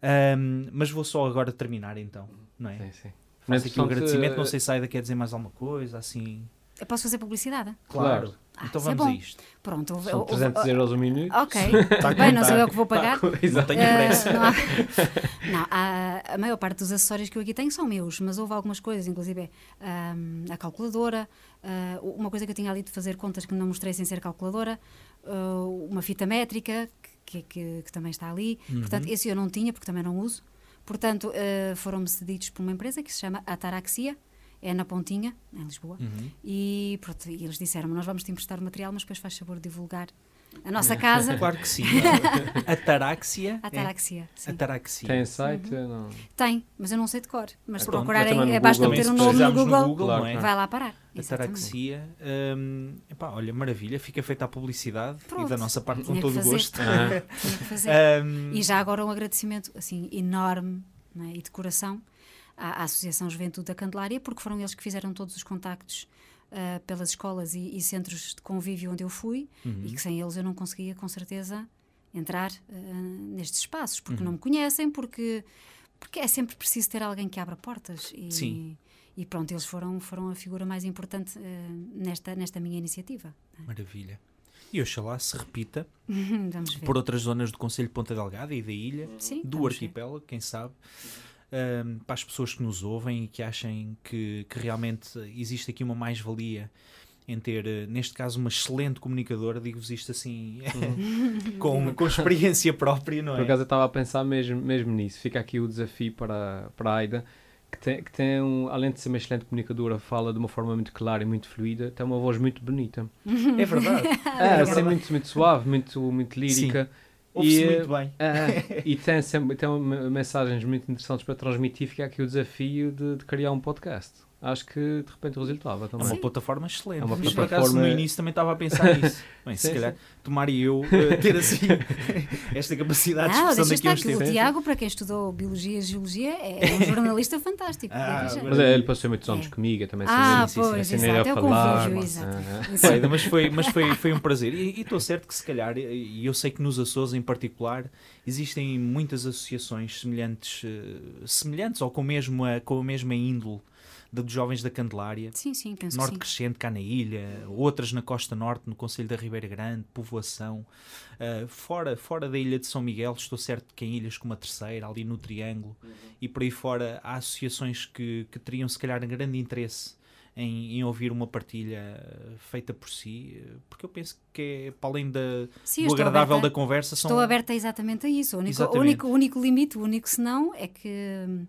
Ahm, mas vou só agora terminar então, não é? Sim, sim. Faço aqui o Entretanto, agradecimento. Não sei se a Aida quer dizer mais alguma coisa, assim. Eu posso fazer publicidade? Claro. Ah, então é vamos a bom. isto. Pronto. eu- São eu- 300 eu- euros o minuto. Ok. Tá Bem, não tá. sou eu que vou pagar. Não Exato. tenho Ah, pressa. não, há- não, há- a maior parte dos acessórios que eu aqui tenho são meus, mas houve algumas coisas, inclusive ahm, a calculadora, ah, uma coisa que eu tinha ali de fazer contas que não mostrei sem ser calculadora, ah, uma fita métrica que, que- que também está ali. Portanto, Uhum. esse eu não tinha porque também não uso. Portanto, foram-me cedidos por uma empresa que se chama Ataraxia, é na Pontinha, em Lisboa. Uhum. E, pronto, e eles disseram-me: Nós vamos te emprestar o material, mas depois faz favor de divulgar a nossa casa. Claro que sim. Ataraxia. Ataraxia, É? sim. Ataraxia. Tem site? Uhum. Não. Tem, mas eu não sei de cor. Mas se Pronto, procurarem, é basta meter se nome no Google, no Google, Claro, não é? vai lá parar. Ataraxia. hum, epá, olha, maravilha. Fica feita a publicidade e Pronto. da nossa parte com todo o gosto. Ah, Tinha que fazer. Hum, E já agora um agradecimento assim enorme não é? e de coração à, à Associação Juventude da Candelária, porque foram eles que fizeram todos os contactos ah, pelas escolas e, e centros de convívio onde eu fui Uhum. e que sem eles eu não conseguia com certeza entrar ah, nestes espaços, Uhum. porque não me conhecem, porque, porque é sempre preciso ter alguém que abra portas. E, Sim. E pronto, eles foram, foram a figura mais importante ah, nesta, nesta minha iniciativa. Maravilha. E oxalá se repita por outras zonas do Conselho de Ponta Delgada e da ilha, Sim, do vamos ver. arquipélago, quem sabe, Ahm, para as pessoas que nos ouvem e que achem que, que realmente existe aqui uma mais-valia em ter, eh, neste caso, uma excelente comunicadora, digo-vos isto assim, com, com experiência própria, não Por é? acaso eu estava a pensar mesmo, mesmo nisso. Fica aqui o desafio para, para a Aida, que tem, que tem um, além de ser uma excelente comunicadora, fala de uma forma muito clara e muito fluida, tem uma voz muito bonita. É verdade. É, Obrigada. assim, muito, muito suave, muito, muito lírica. Ouve-se muito bem. É, e tem, sempre, tem mensagens muito interessantes para transmitir. Fica aqui o desafio de, de criar um podcast. Acho que de repente resultava É também. uma plataforma excelente. É uma Mas por acaso plataforma- no início também estava a pensar nisso. Bem, se Sim, calhar tomar eu eh, ter assim esta capacidade de Não, expressão deixa daqui a estar uns que o tempos. Tiago, para quem estou Biologia e Geologia, é um jornalista fantástico. Ah, mas é, ele passou muitos anos É. comigo, também Ah, disso, pois, ensinei ele a exato, é o falar. convívio, mas, ah, mas foi, mas foi, foi um prazer. E e estou certo que, se calhar, e eu sei que nos Açores em particular, existem muitas associações semelhantes, eh, semelhantes ou com, mesmo a, com a mesma índole da dos Jovens da Candelária. Sim, sim, penso Norte que sim. Crescente, cá na ilha, outras na Costa Norte, no Conselho da Ribeira Grande, Povoação. Uh, fora, fora da ilha de São Miguel, estou certo que em ilhas como a Terceira, ali no Triângulo, e por aí fora, há associações que, que teriam, se calhar, grande interesse em, em ouvir uma partilha uh, feita por si, uh, porque eu penso que é, para além da, Sim, do agradável aberta- da conversa, são. Estou aberta exatamente a isso. O único, o único, o único limite, o único senão é que hum,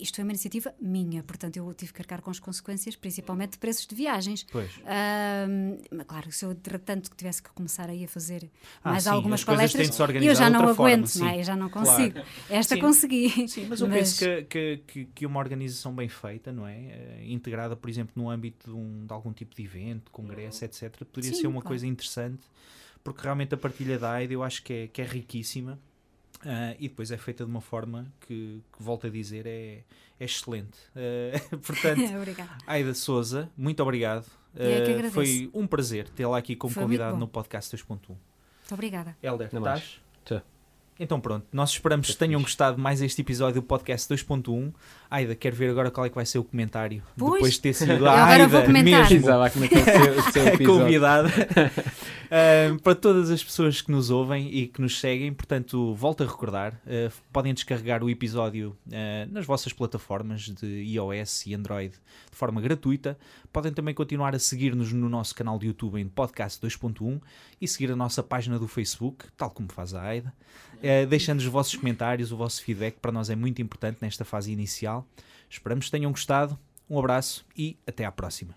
isto é uma iniciativa minha, portanto eu tive que arcar com as consequências, principalmente de preços de viagens. Pois. Hum, mas claro, se eu de tanto que tivesse que começar aí a fazer Ah, mais sim, algumas palestras, eu já não outra forma, aguento, não é? eu já não Claro. consigo. Esta Sim. consegui. Sim, mas eu Mas- penso que, que, que, que uma organização bem feita, não é? Eh, integrada, por exemplo, no âmbito de, um- de algum tipo de evento, congresso, etc., poderia Sim, ser uma claro. coisa interessante, porque realmente a partilha da AIDA eu acho que é, que é riquíssima ah, e depois é feita de uma forma que, que volto a dizer, é, é excelente. Ah, portanto, Obrigada. Aida Souza, muito obrigado. Agradeço. foi um prazer tê-la aqui como Foi convidado no podcast 2.1. Muito obrigada. Helder, estás? Tchau. Então pronto, nós esperamos que tenham gostado mais este episódio do podcast 2.1. Aida, quero ver agora qual é que vai ser o comentário. Pois. Depois de ter sido a agora Aida vou comentar. mesmo seu, convidada. Uh, para todas as pessoas que nos ouvem e que nos seguem, portanto, volto a recordar, uh, podem descarregar o episódio uh, nas vossas plataformas de iOS e Android de forma gratuita. Podem também continuar a seguir-nos no nosso canal de YouTube em Podcast 2.1 e seguir a nossa página do Facebook, tal como faz a Aida, eh, deixando os vossos comentários, o vosso feedback, para nós é muito importante nesta fase inicial. Esperamos que tenham gostado. Um abraço e até à próxima.